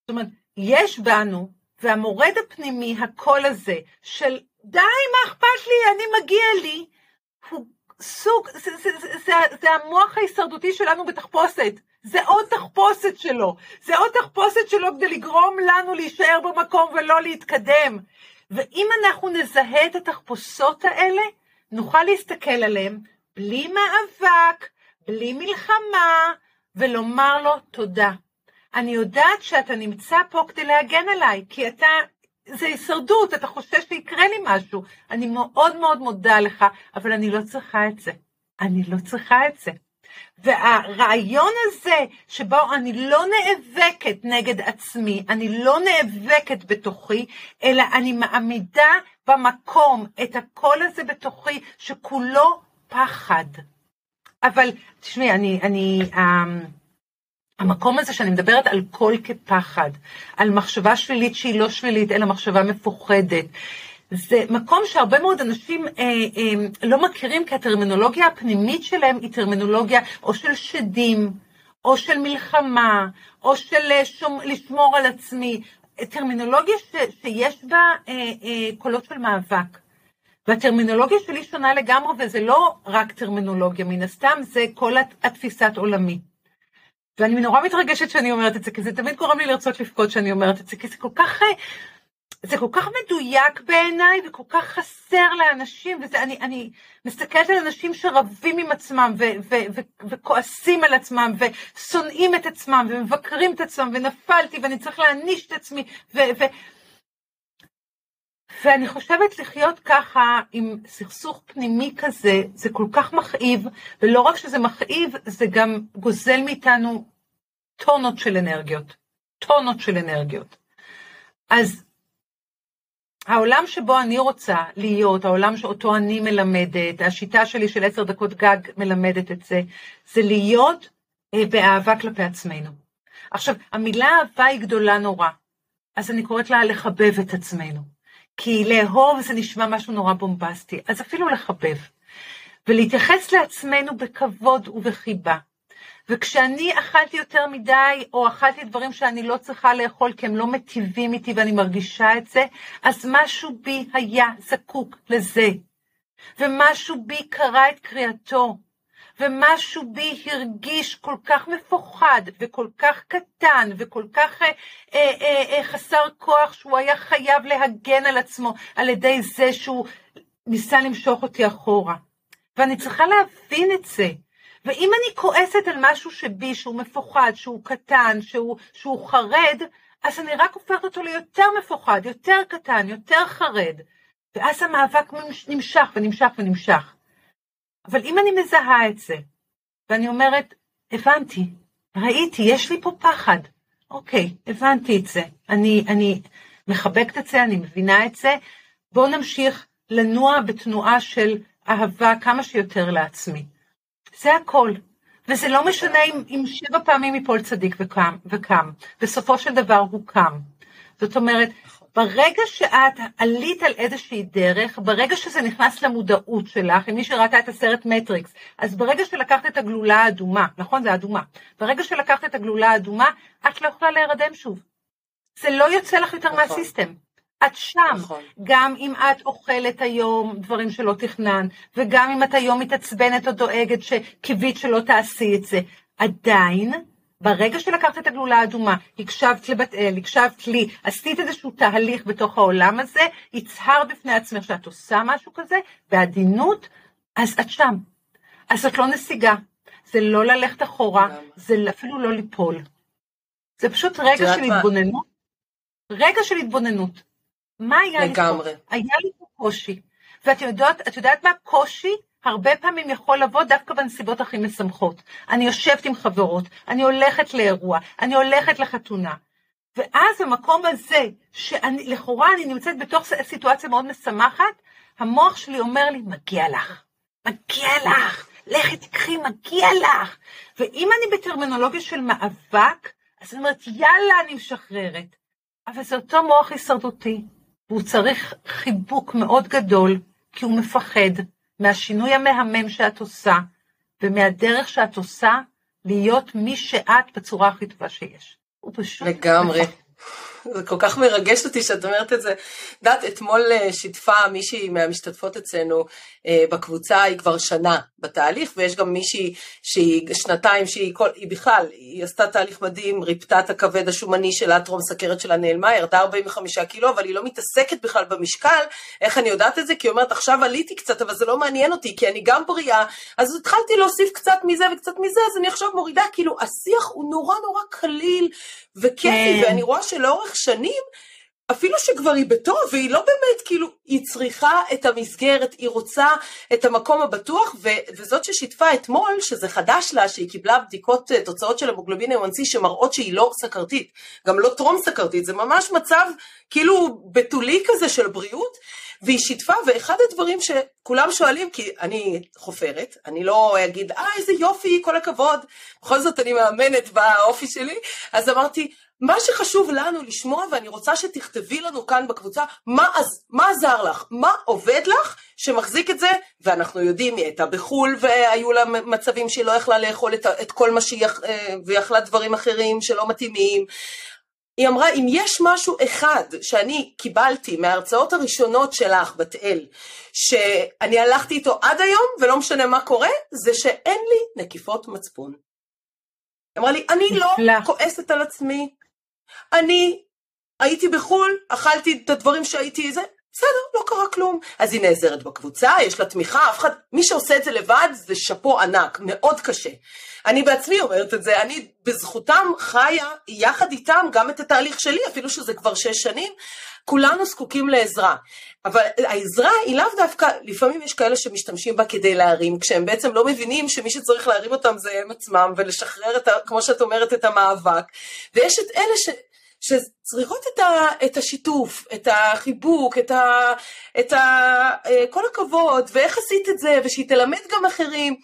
זאת אומרת, יש בנו, והמורד הפנימי, הקול הזה, של די, מה אכפת לי, אני מגיע לי, הוא סוג, זה, זה, זה, זה, זה המוח ההישרדותי שלנו בתחפושת. זה עוד תחפושת שלו, זה עוד תחפושת שלו כדי לגרום לנו להישאר במקום ולא להתקדם. ואם אנחנו נזהה את התחפושות האלה, נוכל להסתכל עליהם בלי מאבק, בלי מלחמה, ולומר לו תודה. אני יודעת שאתה נמצא פה כדי להגן עליי, כי אתה, זה הישרדות, אתה חושש שיקרה לי משהו. אני מאוד מאוד מודה לך, אבל אני לא צריכה את זה. אני לא צריכה את זה. והרעיון הזה, שבו אני לא נאבקת נגד עצמי, אני לא נאבקת בתוכי, אלא אני מעמידה במקום את הקול הזה בתוכי, שכולו פחד. אבל תשמעי, אני, אני, um, המקום הזה שאני מדברת על קול כפחד, על מחשבה שלילית שהיא לא שלילית, אלא מחשבה מפוחדת, זה מקום שהרבה מאוד אנשים אה, אה, לא מכירים, כי הטרמינולוגיה הפנימית שלהם היא טרמינולוגיה או של שדים, או של מלחמה, או של אה, שום, לשמור על עצמי, טרמינולוגיה ש, שיש בה אה, אה, קולות של מאבק. והטרמינולוגיה שלי שונה לגמרי, וזה לא רק טרמינולוגיה, מן הסתם זה כל התפיסת עולמי. ואני נורא מתרגשת שאני אומרת את זה, כי זה תמיד גורם לי לרצות לבכות שאני אומרת את זה, כי זה כל כך אה, זה כל כך מדויק בעיניי וכל כך חסר לאנשים, ואני אני מסתכלת על אנשים שרבים עם עצמם ו, ו, ו, וכועסים על עצמם ושונאים את עצמם ומבקרים את עצמם ונפלתי ואני צריך להעניש את עצמי ו, ו, ואני חושבת לחיות ככה עם סכסוך פנימי כזה, זה כל כך מכאיב, ולא רק שזה מכאיב, זה גם גוזל מאיתנו טונות של אנרגיות. טונות של אנרגיות. אז העולם שבו אני רוצה להיות, העולם שאותו אני מלמדת, השיטה שלי של עשר דקות גג מלמדת את זה, זה להיות אה, באהבה כלפי עצמנו. עכשיו, המילה אהבה היא גדולה נורא, אז אני קוראת לה לחבב את עצמנו. כי לאהוב זה נשמע משהו נורא בומבסטי, אז אפילו לחבב. ולהתייחס לעצמנו בכבוד ובחיבה. וכשאני אכלתי יותר מדי, או אכלתי דברים שאני לא צריכה לאכול כי הם לא מטיבים איתי ואני מרגישה את זה, אז משהו בי היה זקוק לזה. ומשהו בי קרא את קריאתו. ומשהו בי הרגיש כל כך מפוחד, וכל כך קטן, וכל כך אה, אה, אה, חסר כוח, שהוא היה חייב להגן על עצמו על ידי זה שהוא ניסה למשוך אותי אחורה. ואני צריכה להבין את זה. ואם אני כועסת על משהו שבי, שהוא מפוחד, שהוא קטן, שהוא, שהוא חרד, אז אני רק הופכת אותו ליותר מפוחד, יותר קטן, יותר חרד. ואז המאבק נמשך ונמשך ונמשך. אבל אם אני מזהה את זה, ואני אומרת, הבנתי, ראיתי, יש לי פה פחד. אוקיי, הבנתי את זה. אני, אני מחבקת את זה, אני מבינה את זה. בואו נמשיך לנוע בתנועה של אהבה כמה שיותר לעצמי. זה הכל. וזה לא משנה אם, אם שבע פעמים יפול צדיק וקם, וקם. בסופו של דבר הוא קם. זאת אומרת, ברגע שאת עלית על איזושהי דרך, ברגע שזה נכנס למודעות שלך, אם מי שראתה את הסרט מטריקס, אז ברגע שלקחת את הגלולה האדומה, נכון, זה אדומה, ברגע שלקחת את הגלולה האדומה, את לא יכולה להירדם שוב. זה לא יוצא לך יותר נכון. מהסיסטם. את שם, נכון. גם אם את אוכלת היום דברים שלא תכנן, וגם אם את היום מתעצבנת או דואגת שקיווית שלא תעשי את זה, עדיין ברגע שלקחת את הגלולה האדומה, הקשבת לבת אל, הקשבת לי, עשית איזשהו תהליך בתוך העולם הזה, הצהרת בפני עצמך שאת עושה משהו כזה, בעדינות, אז את שם. אז זאת לא נסיגה, זה לא ללכת אחורה, זה אפילו לא ליפול. זה פשוט רגע של התבוננות. רגע של התבוננות. מה היה לי פה? היה לי פה קושי. ואת יודעת, יודעת מה קושי? הרבה פעמים יכול לבוא דווקא בנסיבות הכי משמחות. אני יושבת עם חברות, אני הולכת לאירוע, אני הולכת לחתונה. ואז במקום הזה, שלכאורה אני נמצאת בתוך סיטואציה מאוד משמחת, המוח שלי אומר לי, מגיע לך, מגיע לך, לכי תקחי, מגיע לך. ואם אני בטרמינולוגיה של מאבק, אז אני אומרת, יאללה, אני משחררת. אבל זה אותו מוח הישרדותי, והוא צריך חיבוק מאוד גדול, כי הוא מפחד. מהשינוי המהמם שאת עושה, ומהדרך שאת עושה להיות מי שאת בצורה הכי טובה שיש. הוא פשוט... לגמרי. זה כל כך מרגש אותי שאת אומרת את זה. את יודעת, אתמול אה, שיתפה מישהי מהמשתתפות אצלנו בקבוצה, היא כבר שנה בתהליך, ויש גם מישהי שהיא שנתיים, שהיא כל, היא בכלל, היא עשתה תהליך מדהים, ריפתה את הכבד השומני שלה, טרום סכרת שלה נעלמה, ירדה 45 קילו, אבל היא לא מתעסקת בכלל במשקל. איך אני יודעת את זה? כי היא אומרת, עכשיו עליתי קצת, אבל זה לא מעניין אותי, כי אני גם בריאה, אז התחלתי להוסיף קצת מזה וקצת מזה, אז אני עכשיו מורידה, כאילו, השיח הוא נורא נורא קליל וכיפי, כן. ואני רואה שלאורך שנים, אפילו שכבר היא בטוב, והיא לא באמת, כאילו, היא צריכה את המסגרת, היא רוצה את המקום הבטוח, ו- וזאת ששיתפה אתמול, שזה חדש לה, שהיא קיבלה בדיקות, אה, תוצאות של המוגלובין A1C שמראות שהיא לא סכרתית, גם לא טרום סכרתית, זה ממש מצב כאילו בתולי כזה של בריאות, והיא שיתפה, ואחד הדברים שכולם שואלים, כי אני חופרת, אני לא אגיד, אה, איזה יופי, כל הכבוד, בכל זאת אני מאמנת באופי שלי, אז אמרתי, מה שחשוב לנו לשמוע, ואני רוצה שתכתבי לנו כאן בקבוצה, מה, מה עזר לך? מה עובד לך שמחזיק את זה? ואנחנו יודעים, היא הייתה בחו"ל והיו לה מצבים שהיא לא יכלה לאכול את, את כל מה שהיא, אה, ויכלה דברים אחרים שלא מתאימים. היא אמרה, אם יש משהו אחד שאני קיבלתי מההרצאות הראשונות שלך, בת אל, שאני הלכתי איתו עד היום, ולא משנה מה קורה, זה שאין לי נקיפות מצפון. אמרה לי, אני לא כועסת על עצמי, אני הייתי בחו"ל, אכלתי את הדברים שהייתי זה, בסדר, לא קרה כלום. אז היא נעזרת בקבוצה, יש לה תמיכה, אף אחד, מי שעושה את זה לבד זה שאפו ענק, מאוד קשה. אני בעצמי אומרת את זה, אני בזכותם חיה יחד איתם גם את התהליך שלי, אפילו שזה כבר שש שנים, כולנו זקוקים לעזרה. אבל העזרה היא לאו דווקא, לפעמים יש כאלה שמשתמשים בה כדי להרים, כשהם בעצם לא מבינים שמי שצריך להרים אותם זה הם עצמם, ולשחרר, את ה, כמו שאת אומרת, את המאבק. ויש את אלה ש... שצריכות את, ה, את השיתוף, את החיבוק, את, ה, את ה, אה, כל הכבוד, ואיך עשית את זה, ושהיא תלמד גם אחרים.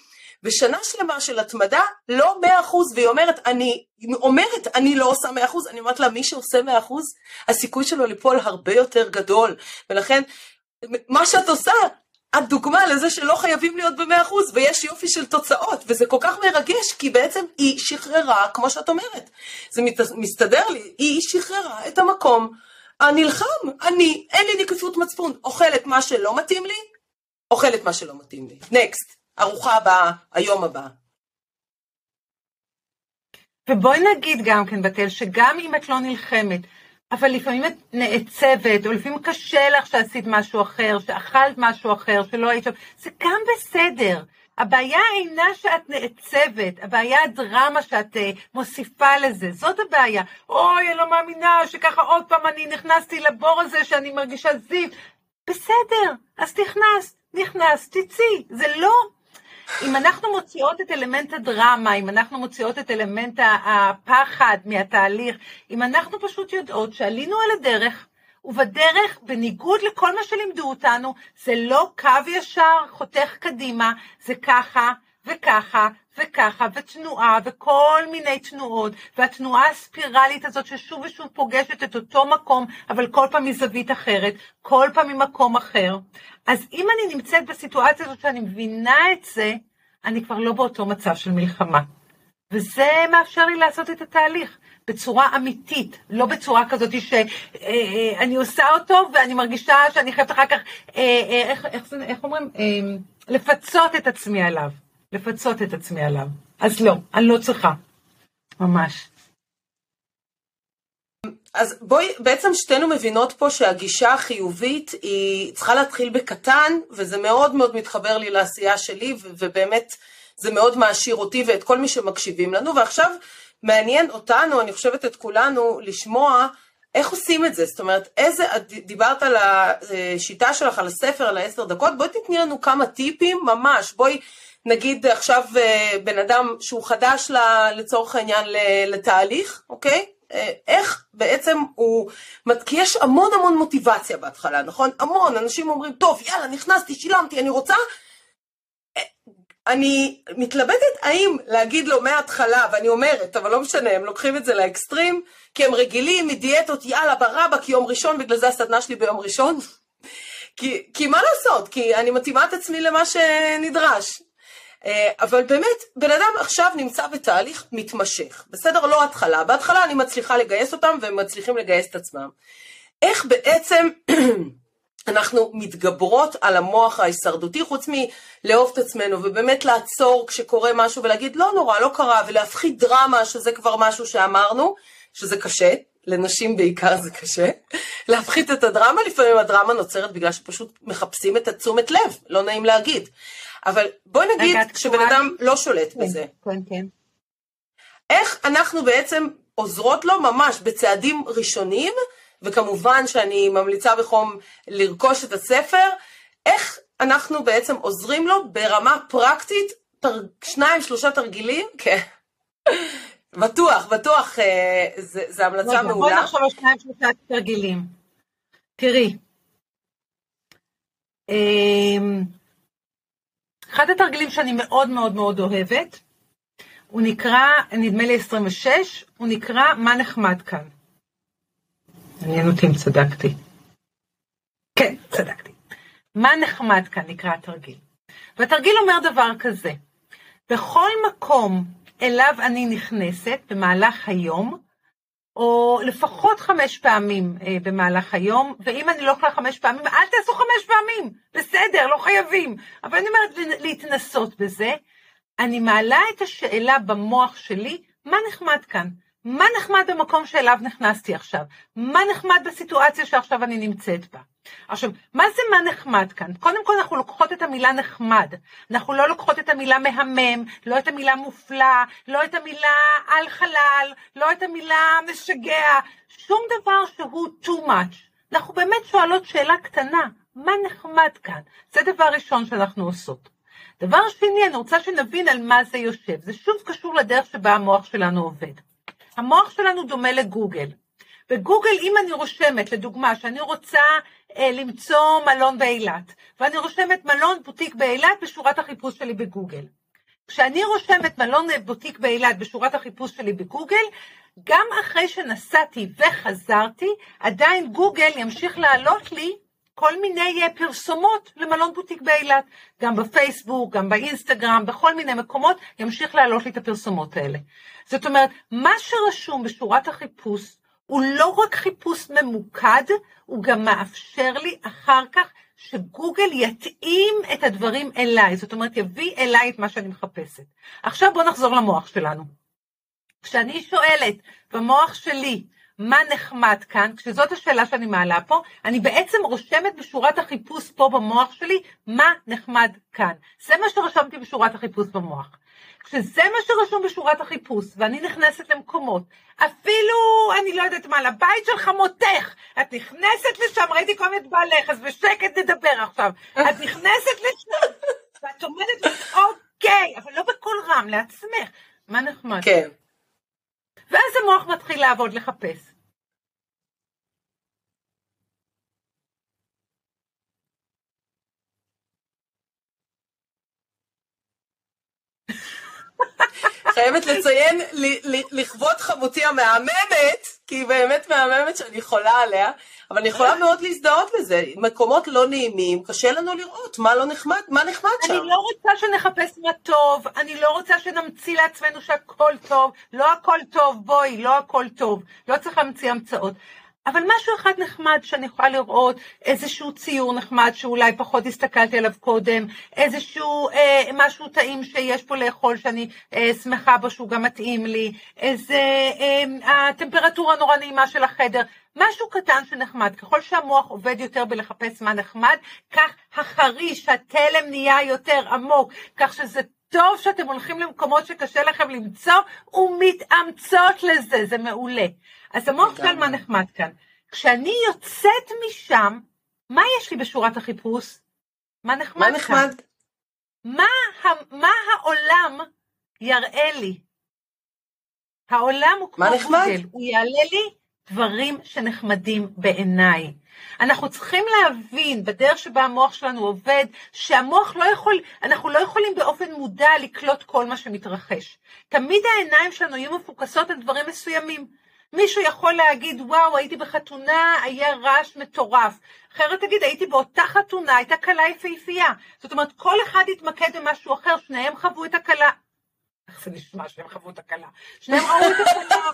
ושנה שלמה של התמדה, לא מאה אחוז, והיא אומרת, אני אומרת, אני לא עושה מאה אחוז, אני אומרת לה, מי שעושה מאה אחוז, הסיכוי שלו ליפול הרבה יותר גדול, ולכן, מה שאת עושה, את דוגמה לזה שלא חייבים להיות במאה אחוז, ויש יופי של תוצאות, וזה כל כך מרגש, כי בעצם היא שחררה, כמו שאת אומרת, זה מת, מסתדר לי, היא שחררה את המקום הנלחם, אני, אין לי נקיפות מצפון, אוכלת מה שלא מתאים לי, אוכלת מה שלא מתאים לי. נקסט. ארוחה הבאה, היום הבא. ובואי נגיד גם כן, בתל, שגם אם את לא נלחמת, אבל לפעמים את נעצבת, או לפעמים קשה לך שעשית משהו אחר, שאכלת משהו אחר, שלא היית שם, זה גם בסדר. הבעיה אינה שאת נעצבת, הבעיה הדרמה שאת uh, מוסיפה לזה, זאת הבעיה. אוי, אני לא מאמינה שככה עוד פעם אני נכנסתי לבור הזה שאני מרגישה זיו. בסדר, אז נכנס, נכנס, תצאי, זה לא... אם אנחנו מוציאות את אלמנט הדרמה, אם אנחנו מוציאות את אלמנט הפחד מהתהליך, אם אנחנו פשוט יודעות שעלינו על הדרך, ובדרך, בניגוד לכל מה שלימדו אותנו, זה לא קו ישר חותך קדימה, זה ככה וככה וככה, ותנועה, וכל מיני תנועות, והתנועה הספירלית הזאת ששוב ושוב פוגשת את אותו מקום, אבל כל פעם מזווית אחרת, כל פעם ממקום אחר. אז אם אני נמצאת בסיטואציה הזאת שאני מבינה את זה, אני כבר לא באותו מצב של מלחמה. וזה מאפשר לי לעשות את התהליך בצורה אמיתית, לא בצורה כזאת שאני עושה אותו ואני מרגישה שאני חייבת אחר כך, איך, איך, איך אומרים, לפצות את עצמי עליו. לפצות את עצמי עליו. אז לא, אני לא צריכה. ממש. אז בואי, בעצם שתינו מבינות פה שהגישה החיובית היא צריכה להתחיל בקטן, וזה מאוד מאוד מתחבר לי לעשייה שלי, ובאמת זה מאוד מעשיר אותי ואת כל מי שמקשיבים לנו, ועכשיו מעניין אותנו, אני חושבת את כולנו, לשמוע איך עושים את זה, זאת אומרת, איזה, דיברת על השיטה שלך, על הספר, על העשר דקות, בואי תתני לנו כמה טיפים, ממש, בואי נגיד עכשיו אה, בן אדם שהוא חדש לצורך העניין לתהליך, אוקיי? אה, איך בעצם הוא, כי יש המון המון מוטיבציה בהתחלה, נכון? המון, אנשים אומרים, טוב, יאללה, נכנסתי, שילמתי, אני רוצה. אה, אני מתלבטת האם להגיד לו מההתחלה, ואני אומרת, אבל לא משנה, הם לוקחים את זה לאקסטרים, כי הם רגילים מדיאטות, יאללה, ברבק, יום ראשון, בגלל זה הסדנה שלי ביום ראשון. כי, כי מה לעשות? כי אני מתאימה את עצמי למה שנדרש. אה, אבל באמת, בן אדם עכשיו נמצא בתהליך מתמשך, בסדר? לא התחלה. בהתחלה אני מצליחה לגייס אותם והם מצליחים לגייס את עצמם. איך בעצם אנחנו מתגברות על המוח ההישרדותי, חוץ מלאהוב את עצמנו ובאמת לעצור כשקורה משהו ולהגיד לא נורא, לא קרה, ולהפחית דרמה, שזה כבר משהו שאמרנו, שזה קשה, לנשים בעיקר זה קשה, להפחית את הדרמה, לפעמים הדרמה נוצרת בגלל שפשוט מחפשים את התשומת לב, לא נעים להגיד. אבל בואי נגיד שבן אדם לא שולט כן, בזה. כן, כן. איך אנחנו בעצם עוזרות לו ממש בצעדים ראשונים, וכמובן שאני ממליצה בחום לרכוש את הספר, איך אנחנו בעצם עוזרים לו ברמה פרקטית, תר... שניים, שלושה תרגילים, כן. בטוח, בטוח, אה, זו המלצה מעולה. בואי נחשוב על שניים, שלושה תרגילים. תראי, אמ, אחד התרגילים שאני מאוד מאוד מאוד אוהבת, הוא נקרא, נדמה לי 26, הוא נקרא מה נחמד כאן. מעניין אותי אם צדקתי. כן, צדקתי. מה נחמד כאן נקרא התרגיל. והתרגיל אומר דבר כזה, בכל מקום אליו אני נכנסת במהלך היום, או לפחות חמש פעמים אה, במהלך היום, ואם אני לא יכולה חמש פעמים, אל תעשו חמש פעמים, בסדר, לא חייבים. אבל אני אומרת להתנסות בזה. אני מעלה את השאלה במוח שלי, מה נחמד כאן? מה נחמד במקום שאליו נכנסתי עכשיו? מה נחמד בסיטואציה שעכשיו אני נמצאת בה? עכשיו, מה זה מה נחמד כאן? קודם כל אנחנו לוקחות את המילה נחמד, אנחנו לא לוקחות את המילה מהמם, לא את המילה מופלא, לא את המילה על חלל, לא את המילה משגע, שום דבר שהוא too much. אנחנו באמת שואלות שאלה קטנה, מה נחמד כאן? זה דבר ראשון שאנחנו עושות. דבר שני, אני רוצה שנבין על מה זה יושב. זה שוב קשור לדרך שבה המוח שלנו עובד. המוח שלנו דומה לגוגל. בגוגל, אם אני רושמת, לדוגמה, שאני רוצה אה, למצוא מלון באילת, ואני רושמת מלון בוטיק באילת בשורת החיפוש שלי בגוגל. כשאני רושמת מלון בוטיק באילת בשורת החיפוש שלי בגוגל, גם אחרי שנסעתי וחזרתי, עדיין גוגל ימשיך לעלות לי כל מיני אה, פרסומות למלון בוטיק באילת. גם בפייסבוק, גם באינסטגרם, בכל מיני מקומות, ימשיך לעלות לי את הפרסומות האלה. זאת אומרת, מה שרשום בשורת החיפוש הוא לא רק חיפוש ממוקד, הוא גם מאפשר לי אחר כך שגוגל יתאים את הדברים אליי, זאת אומרת, יביא אליי את מה שאני מחפשת. עכשיו בואו נחזור למוח שלנו. כשאני שואלת במוח שלי, מה נחמד כאן, כשזאת השאלה שאני מעלה פה, אני בעצם רושמת בשורת החיפוש פה במוח שלי, מה נחמד כאן. זה מה שרשמתי בשורת החיפוש במוח. כשזה מה שרשום בשורת החיפוש, ואני נכנסת למקומות, אפילו, אני לא יודעת מה, לבית של חמותך, את נכנסת לשם, ראיתי כל מיני בעלך, אז בשקט נדבר עכשיו, את נכנסת לשם, ואת עומדת, אוקיי, אבל לא בקול רם, לעצמך, מה נחמד? כן. ואז המוח מתחיל לעבוד, לחפש. חייבת לציין, לכבוד חמותי המהממת, כי היא באמת מהממת שאני חולה עליה, אבל אני יכולה מאוד להזדהות בזה. מקומות לא נעימים, קשה לנו לראות מה לא נחמד, מה נחמד שם. אני לא רוצה שנחפש מה טוב, אני לא רוצה שנמציא לעצמנו שהכל טוב, לא הכל טוב, בואי, לא הכל טוב, לא צריך להמציא המצאות. אבל משהו אחד נחמד שאני יכולה לראות, איזשהו ציור נחמד שאולי פחות הסתכלתי עליו קודם, איזשהו אה, משהו טעים שיש פה לאכול שאני אה, שמחה בו שהוא גם מתאים לי, איזה אה, הטמפרטורה נורא נעימה של החדר, משהו קטן שנחמד. ככל שהמוח עובד יותר בלחפש מה נחמד, כך החריש, התלם נהיה יותר עמוק, כך שזה טוב שאתם הולכים למקומות שקשה לכם למצוא ומתאמצות לזה, זה מעולה. אז המוח כאן מה נחמד כאן. כשאני יוצאת משם, מה יש לי בשורת החיפוש? מה נחמד מה נחמד? כאן? מה, מה העולם יראה לי? העולם הוא כמו גוגל, הוא יעלה לי דברים שנחמדים בעיניי. אנחנו צריכים להבין בדרך שבה המוח שלנו עובד, שהמוח לא יכול, אנחנו לא יכולים באופן מודע לקלוט כל מה שמתרחש. תמיד העיניים שלנו יהיו מפוקסות על דברים מסוימים. מישהו יכול להגיד, וואו, הייתי בחתונה, היה רעש מטורף. אחרת תגיד, הייתי באותה חתונה, הייתה כלה יפהפייה. זאת אומרת, כל אחד התמקד במשהו אחר, שניהם חוו את הכלה. איך זה נשמע שניהם חוו את הכלה? שניהם ראו את הכלה.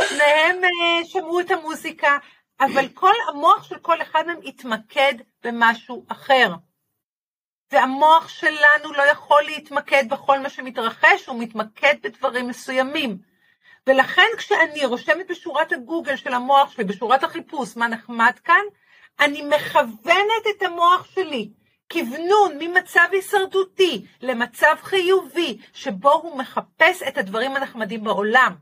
שניהם אה, שמעו את המוזיקה, אבל כל המוח של כל אחד מהם התמקד במשהו אחר. והמוח שלנו לא יכול להתמקד בכל מה שמתרחש, הוא מתמקד בדברים מסוימים. ולכן כשאני רושמת בשורת הגוגל של המוח שלי, בשורת החיפוש, מה נחמד כאן, אני מכוונת את המוח שלי, כוונון ממצב הישרדותי למצב חיובי, שבו הוא מחפש את הדברים הנחמדים בעולם.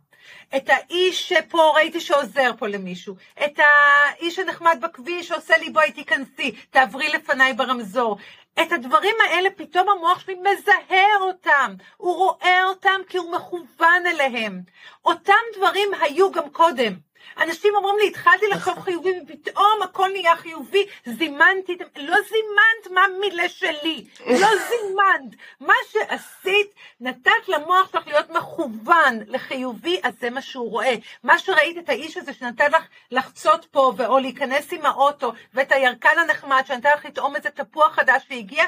את האיש שפה ראיתי שעוזר פה למישהו, את האיש הנחמד בכביש שעושה לי בואי תיכנסי, תעברי לפניי ברמזור. את הדברים האלה פתאום המוח שלי מזהה אותם, הוא רואה אותם כי הוא מכוון אליהם. אותם דברים היו גם קודם. אנשים אומרים לי, התחלתי לחשוב. חיובי ופתאום הכל נהיה חיובי, זימנתי, לא זימנת מה מילה שלי, לא זימנת. מה שעשית, נתת למוח שלך להיות מכוון לחיובי, אז זה מה שהוא רואה. מה שראית את האיש הזה שנתן לך לחצות פה, או להיכנס עם האוטו, ואת הירקן הנחמד שנתן לך לטעום איזה תפוח חדש שהגיע,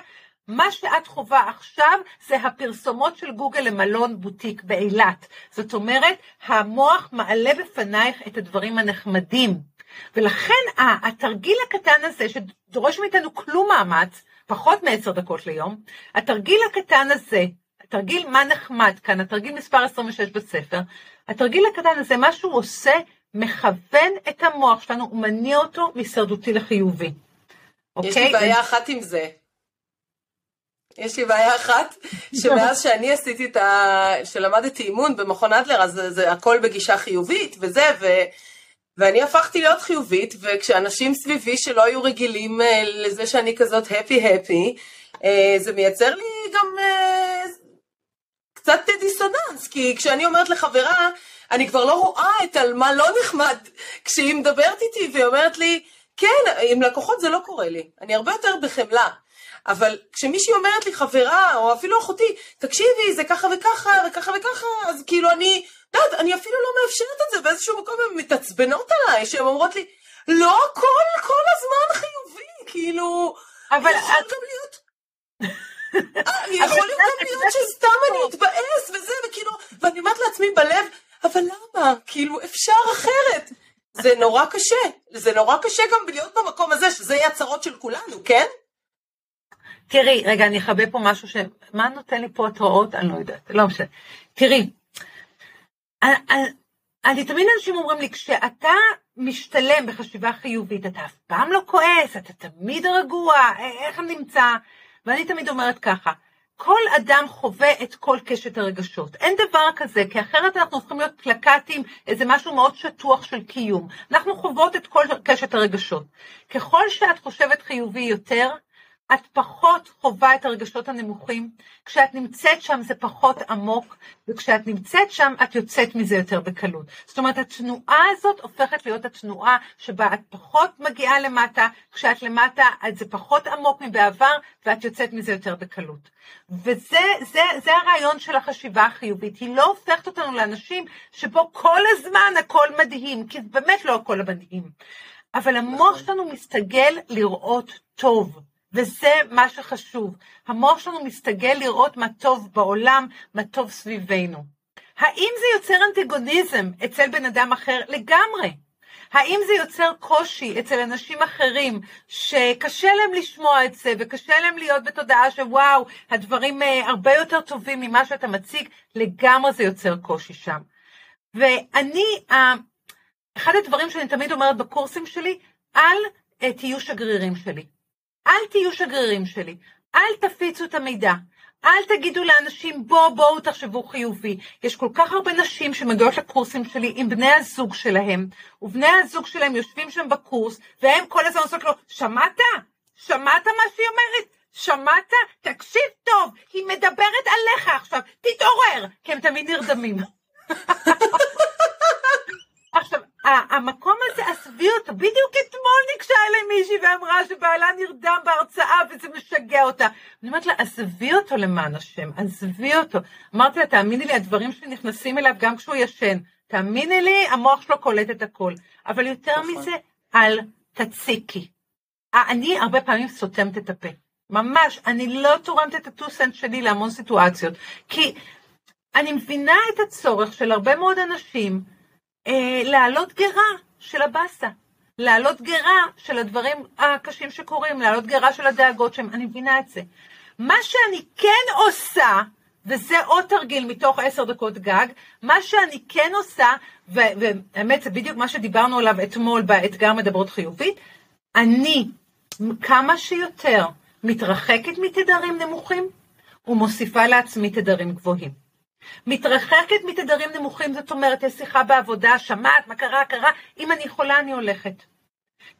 מה שאת חווה עכשיו זה הפרסומות של גוגל למלון בוטיק באילת. זאת אומרת, המוח מעלה בפנייך את הדברים הנחמדים. ולכן התרגיל הקטן הזה, שדורש מאיתנו כלום מאמץ, פחות מעשר דקות ליום, התרגיל הקטן הזה, התרגיל מה נחמד כאן, התרגיל מספר 26 בספר, התרגיל הקטן הזה, מה שהוא עושה, מכוון את המוח שלנו, הוא מניע אותו מהישרדותי לחיובי. יש אוקיי? לי בעיה אחת עם זה. יש לי בעיה אחת, שמאז שאני עשיתי את ה... שלמדתי אימון במכון אדלר, אז זה הכל בגישה חיובית וזה, ו... ואני הפכתי להיות חיובית, וכשאנשים סביבי שלא היו רגילים uh, לזה שאני כזאת הפי-הפי, uh, זה מייצר לי גם uh, קצת דיסוננס, כי כשאני אומרת לחברה, אני כבר לא רואה את על מה לא נחמד, כשהיא מדברת איתי והיא אומרת לי, כן, עם לקוחות זה לא קורה לי, אני הרבה יותר בחמלה. אבל כשמישהי אומרת לי חברה, או אפילו אחותי, תקשיבי, זה ככה וככה, וככה וככה, אז כאילו אני, יודעת, אני אפילו לא מאפשרת את זה, באיזשהו מקום הן מתעצבנות עליי, שהן אומרות לי, לא הכל כל הזמן חיובי, כאילו, אבל יכול את... גם להיות... אה, יכול להיות גם להיות שסתם אני אתבאס וזה, וכאילו, ואני אומרת לעצמי בלב, אבל למה? כאילו, אפשר אחרת. זה נורא קשה, זה נורא קשה גם להיות במקום הזה, שזה יהיה הצרות של כולנו, כן? תראי, רגע, אני אכבה פה משהו ש... מה נותן לי פה התראות? אני לא יודעת, לא משנה. תראי, אני תמיד אנשים אומרים לי, כשאתה משתלם בחשיבה חיובית, אתה אף פעם לא כועס, אתה תמיד רגוע, איך נמצא? ואני תמיד אומרת ככה, כל אדם חווה את כל קשת הרגשות. אין דבר כזה, כי אחרת אנחנו הופכים להיות פלקטים, איזה משהו מאוד שטוח של קיום. אנחנו חוות את כל קשת הרגשות. ככל שאת חושבת חיובי יותר, את פחות חווה את הרגשות הנמוכים, כשאת נמצאת שם זה פחות עמוק, וכשאת נמצאת שם את יוצאת מזה יותר בקלות. זאת אומרת, התנועה הזאת הופכת להיות התנועה שבה את פחות מגיעה למטה, כשאת למטה זה פחות עמוק מבעבר, ואת יוצאת מזה יותר בקלות. וזה זה, זה הרעיון של החשיבה החיובית, היא לא הופכת אותנו לאנשים שבו כל הזמן הכל מדהים, כי באמת לא הכל מדהים. אבל המוח נכון. שלנו מסתגל לראות טוב. וזה מה שחשוב. המוח שלנו מסתגל לראות מה טוב בעולם, מה טוב סביבנו. האם זה יוצר אנטגוניזם אצל בן אדם אחר? לגמרי. האם זה יוצר קושי אצל אנשים אחרים שקשה להם לשמוע את זה וקשה להם להיות בתודעה שוואו, הדברים אה, הרבה יותר טובים ממה שאתה מציג? לגמרי זה יוצר קושי שם. ואני, אה, אחד הדברים שאני תמיד אומרת בקורסים שלי, אל אה, תהיו שגרירים שלי. אל תהיו שגרירים שלי, אל תפיצו את המידע. אל תגידו לאנשים בואו בואו תחשבו חיובי. יש כל כך הרבה נשים שמגיעות לקורסים שלי עם בני הזוג שלהם, ובני הזוג שלהם יושבים שם בקורס, והם כל הזמן עושות לו, שמעת? שמעת מה שהיא אומרת? שמעת? תקשיב טוב, היא מדברת עליך עכשיו, תתעורר! כי הם תמיד נרדמים. עכשיו, המקום הזה, עזבי אותו, בדיוק אתמול ניגשה אליי מישהי ואמרה שבעלה נרדם בהרצאה וזה משגע אותה. אני אומרת לה, עזבי אותו למען השם, עזבי אותו. אמרתי לה, תאמיני לי, הדברים שלי נכנסים אליו גם כשהוא ישן. תאמיני לי, המוח שלו קולט את הכל. אבל יותר נכון. מזה, אל תציקי. אני הרבה פעמים סותמת את הפה. ממש, אני לא תורמת את הטו סנט שלי להמון סיטואציות. כי אני מבינה את הצורך של הרבה מאוד אנשים להעלות גרה של הבאסה, להעלות גרה של הדברים הקשים שקורים, להעלות גרה של הדאגות שהם, אני מבינה את זה. מה שאני כן עושה, וזה עוד תרגיל מתוך עשר דקות גג, מה שאני כן עושה, והאמת זה בדיוק מה שדיברנו עליו אתמול באתגר מדברות חיובית, אני כמה שיותר מתרחקת מתדרים נמוכים ומוסיפה לעצמי תדרים גבוהים. מתרחקת מתדרים נמוכים, זאת אומרת, יש שיחה בעבודה, שמעת, מה קרה, קרה, אם אני יכולה, אני הולכת.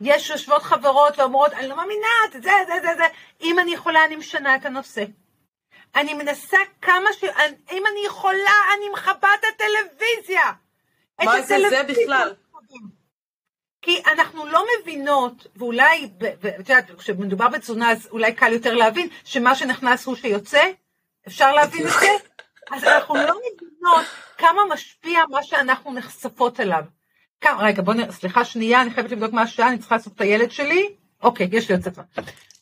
יש יושבות חברות ואומרות, אני לא מאמינה, זה, זה, זה, זה, אם אני יכולה, אני משנה את הנושא. אני מנסה כמה ש... אם אני יכולה, אני מכבה את הטלוויזיה. מה זה זה בכלל? כי אנחנו לא מבינות, ואולי, ואת יודעת, כשמדובר בתזונה, אז אולי קל יותר להבין, שמה שנכנס הוא שיוצא, אפשר להבין את זה? אז אנחנו לא מבינות כמה משפיע מה שאנחנו נחשפות אליו. כמה, רגע, בוא נראה, סליחה שנייה, אני חייבת לבדוק מה השעה, אני צריכה לעשות את הילד שלי. אוקיי, יש לי עוד ספר.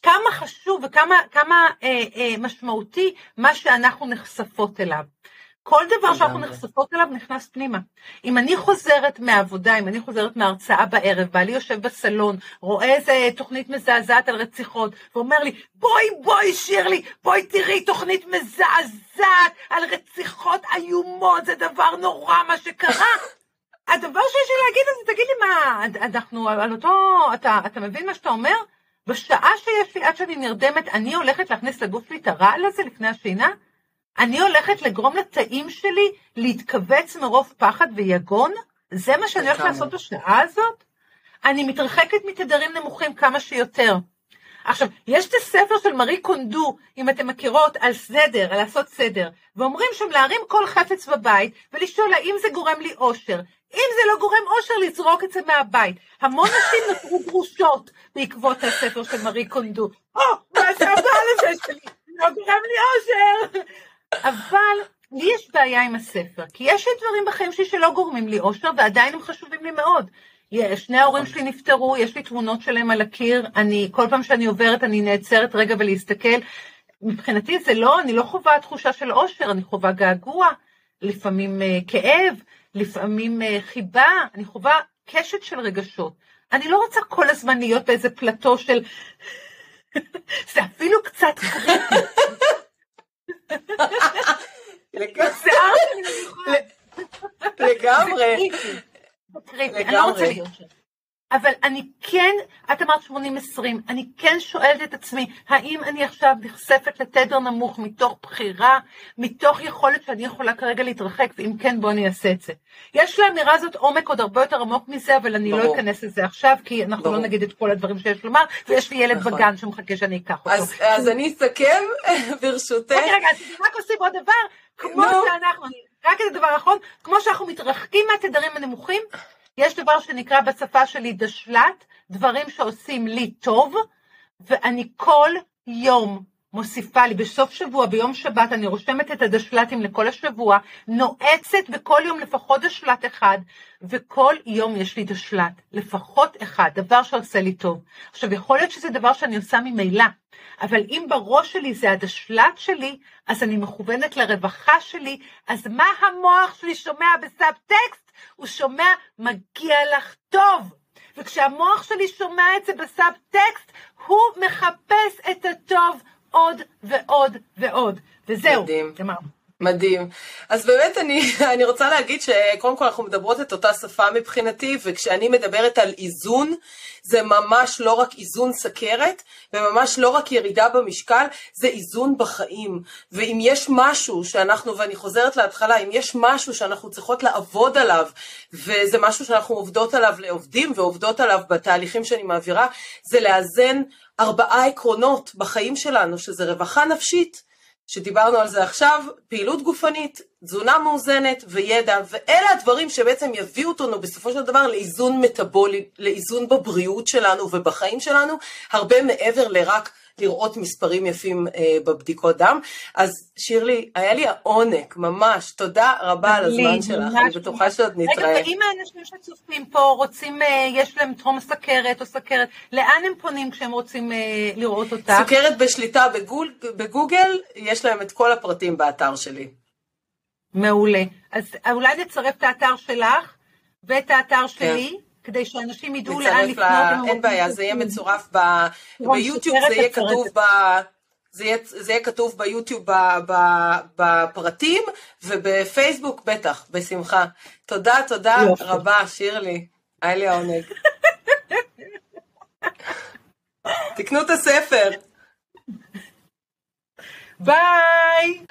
כמה חשוב וכמה כמה, אה, אה, משמעותי מה שאנחנו נחשפות אליו. כל דבר שאנחנו נחשפות אליו נכנס פנימה. אם אני חוזרת מהעבודה, אם אני חוזרת מההרצאה בערב, בעלי יושב בסלון, רואה איזה תוכנית מזעזעת על רציחות, ואומר לי, בואי, בואי, שירלי, בואי תראי תוכנית מזעזעת על רציחות איומות, זה דבר נורא מה שקרה. הדבר שיש לי להגיד זה, תגיד לי מה, אנחנו על אותו, אתה, אתה מבין מה שאתה אומר? בשעה שיש לי, עד שאני נרדמת, אני הולכת להכניס לגוף שלי את הרעל הזה לפני השינה? אני הולכת לגרום לתאים שלי להתכווץ מרוב פחד ויגון? זה מה שאני הולכת לעשות בשעה הזאת? אני מתרחקת מתדרים נמוכים כמה שיותר. עכשיו, יש את הספר של מארי קונדו, אם אתם מכירות, על סדר, על לעשות סדר, ואומרים שם להרים כל חפץ בבית ולשאול האם זה גורם לי אושר. אם זה לא גורם אושר, לזרוק את זה מהבית. המון נשים נותרו גרושות בעקבות הספר של מארי קונדו. או, מה זה הבעל הזה שלי? לא גורם לי אושר. אבל לי יש בעיה עם הספר, כי יש לי דברים בחיים שלי שלא גורמים לי אושר, ועדיין הם חשובים לי מאוד. שני ההורים שלי נפטרו, יש לי תמונות שלהם על הקיר, אני, כל פעם שאני עוברת אני נעצרת רגע ולהסתכל. מבחינתי זה לא, אני לא חווה תחושה של אושר, אני חווה געגוע, לפעמים uh, כאב, לפעמים uh, חיבה, אני חווה קשת של רגשות. אני לא רוצה כל הזמן להיות באיזה פלטו של... זה אפילו קצת קריטי. לגמרי. אני לא רוצה להיות שם. אבל אני כן, את אמרת 80-20, אני כן שואלת את עצמי, האם אני עכשיו נחשפת לתדר נמוך מתוך בחירה, מתוך יכולת שאני יכולה כרגע להתרחק, ואם כן, בוא אני אעשה את זה. יש לאמירה הזאת עומק עוד הרבה יותר עמוק מזה, אבל אני לא ברור. לא אכנס לזה עכשיו, כי אנחנו לא ברור. לא נגיד את כל הדברים שיש לומר, ויש לי ילד נכון. בגן שמחכה שאני אקח אותו. אז, אז אני אסכם, ברשותך. רגע, רגע, אז רק אוסיף עוד דבר, כמו no. שאנחנו, רק את הדבר האחרון, כמו שאנחנו מתרחקים מהתדרים הנמוכים, יש דבר שנקרא בשפה שלי דשל"ת, דברים שעושים לי טוב, ואני כל יום מוסיפה לי, בסוף שבוע, ביום שבת, אני רושמת את הדשל"תים לכל השבוע, נועצת בכל יום לפחות דשל"ת אחד, וכל יום יש לי דשל"ת, לפחות אחד, דבר שעושה לי טוב. עכשיו, יכול להיות שזה דבר שאני עושה ממילא, אבל אם בראש שלי זה הדשל"ת שלי, אז אני מכוונת לרווחה שלי, אז מה המוח שלי שומע בסאב-טקסט? הוא שומע, מגיע לך טוב. וכשהמוח שלי שומע את זה בסאב-טקסט, הוא מחפש את הטוב עוד ועוד ועוד. וזהו, מדהים. מדהים. אז באמת אני, אני רוצה להגיד שקודם כל אנחנו מדברות את אותה שפה מבחינתי, וכשאני מדברת על איזון, זה ממש לא רק איזון סכרת, וממש לא רק ירידה במשקל, זה איזון בחיים. ואם יש משהו שאנחנו, ואני חוזרת להתחלה, אם יש משהו שאנחנו צריכות לעבוד עליו, וזה משהו שאנחנו עובדות עליו לעובדים ועובדות עליו בתהליכים שאני מעבירה, זה לאזן ארבעה עקרונות בחיים שלנו, שזה רווחה נפשית, שדיברנו על זה עכשיו, פעילות גופנית, תזונה מאוזנת וידע, ואלה הדברים שבעצם יביאו אותנו בסופו של דבר לאיזון מטאבולי, לאיזון בבריאות שלנו ובחיים שלנו, הרבה מעבר לרק לראות מספרים יפים אה, בבדיקות דם. אז שירלי, היה לי העונג, ממש, תודה רבה על הזמן שלך, אני בטוחה שעוד נתראה. רגע, ואם האנשים שצופים פה רוצים, אה, יש להם טרום סכרת או סכרת, לאן הם פונים כשהם רוצים אה, לראות אותה? סוכרת בשליטה בגול, בגוגל, יש להם את כל הפרטים באתר שלי. מעולה. אז אולי נצרף את האתר שלך ואת האתר כן. כדי שאנשים ידעו לאן לפנות. לה... אין בעיה, זה יהיה מצורף ב... ביוטיוב, זה יהיה כתוב ב... זה יהיה, זה יהיה כתוב ביוטיוב בפרטים, ובפייסבוק בטח, בשמחה. תודה, תודה יופי. רבה, שירלי. היה לי העונג. תקנו את הספר. ביי!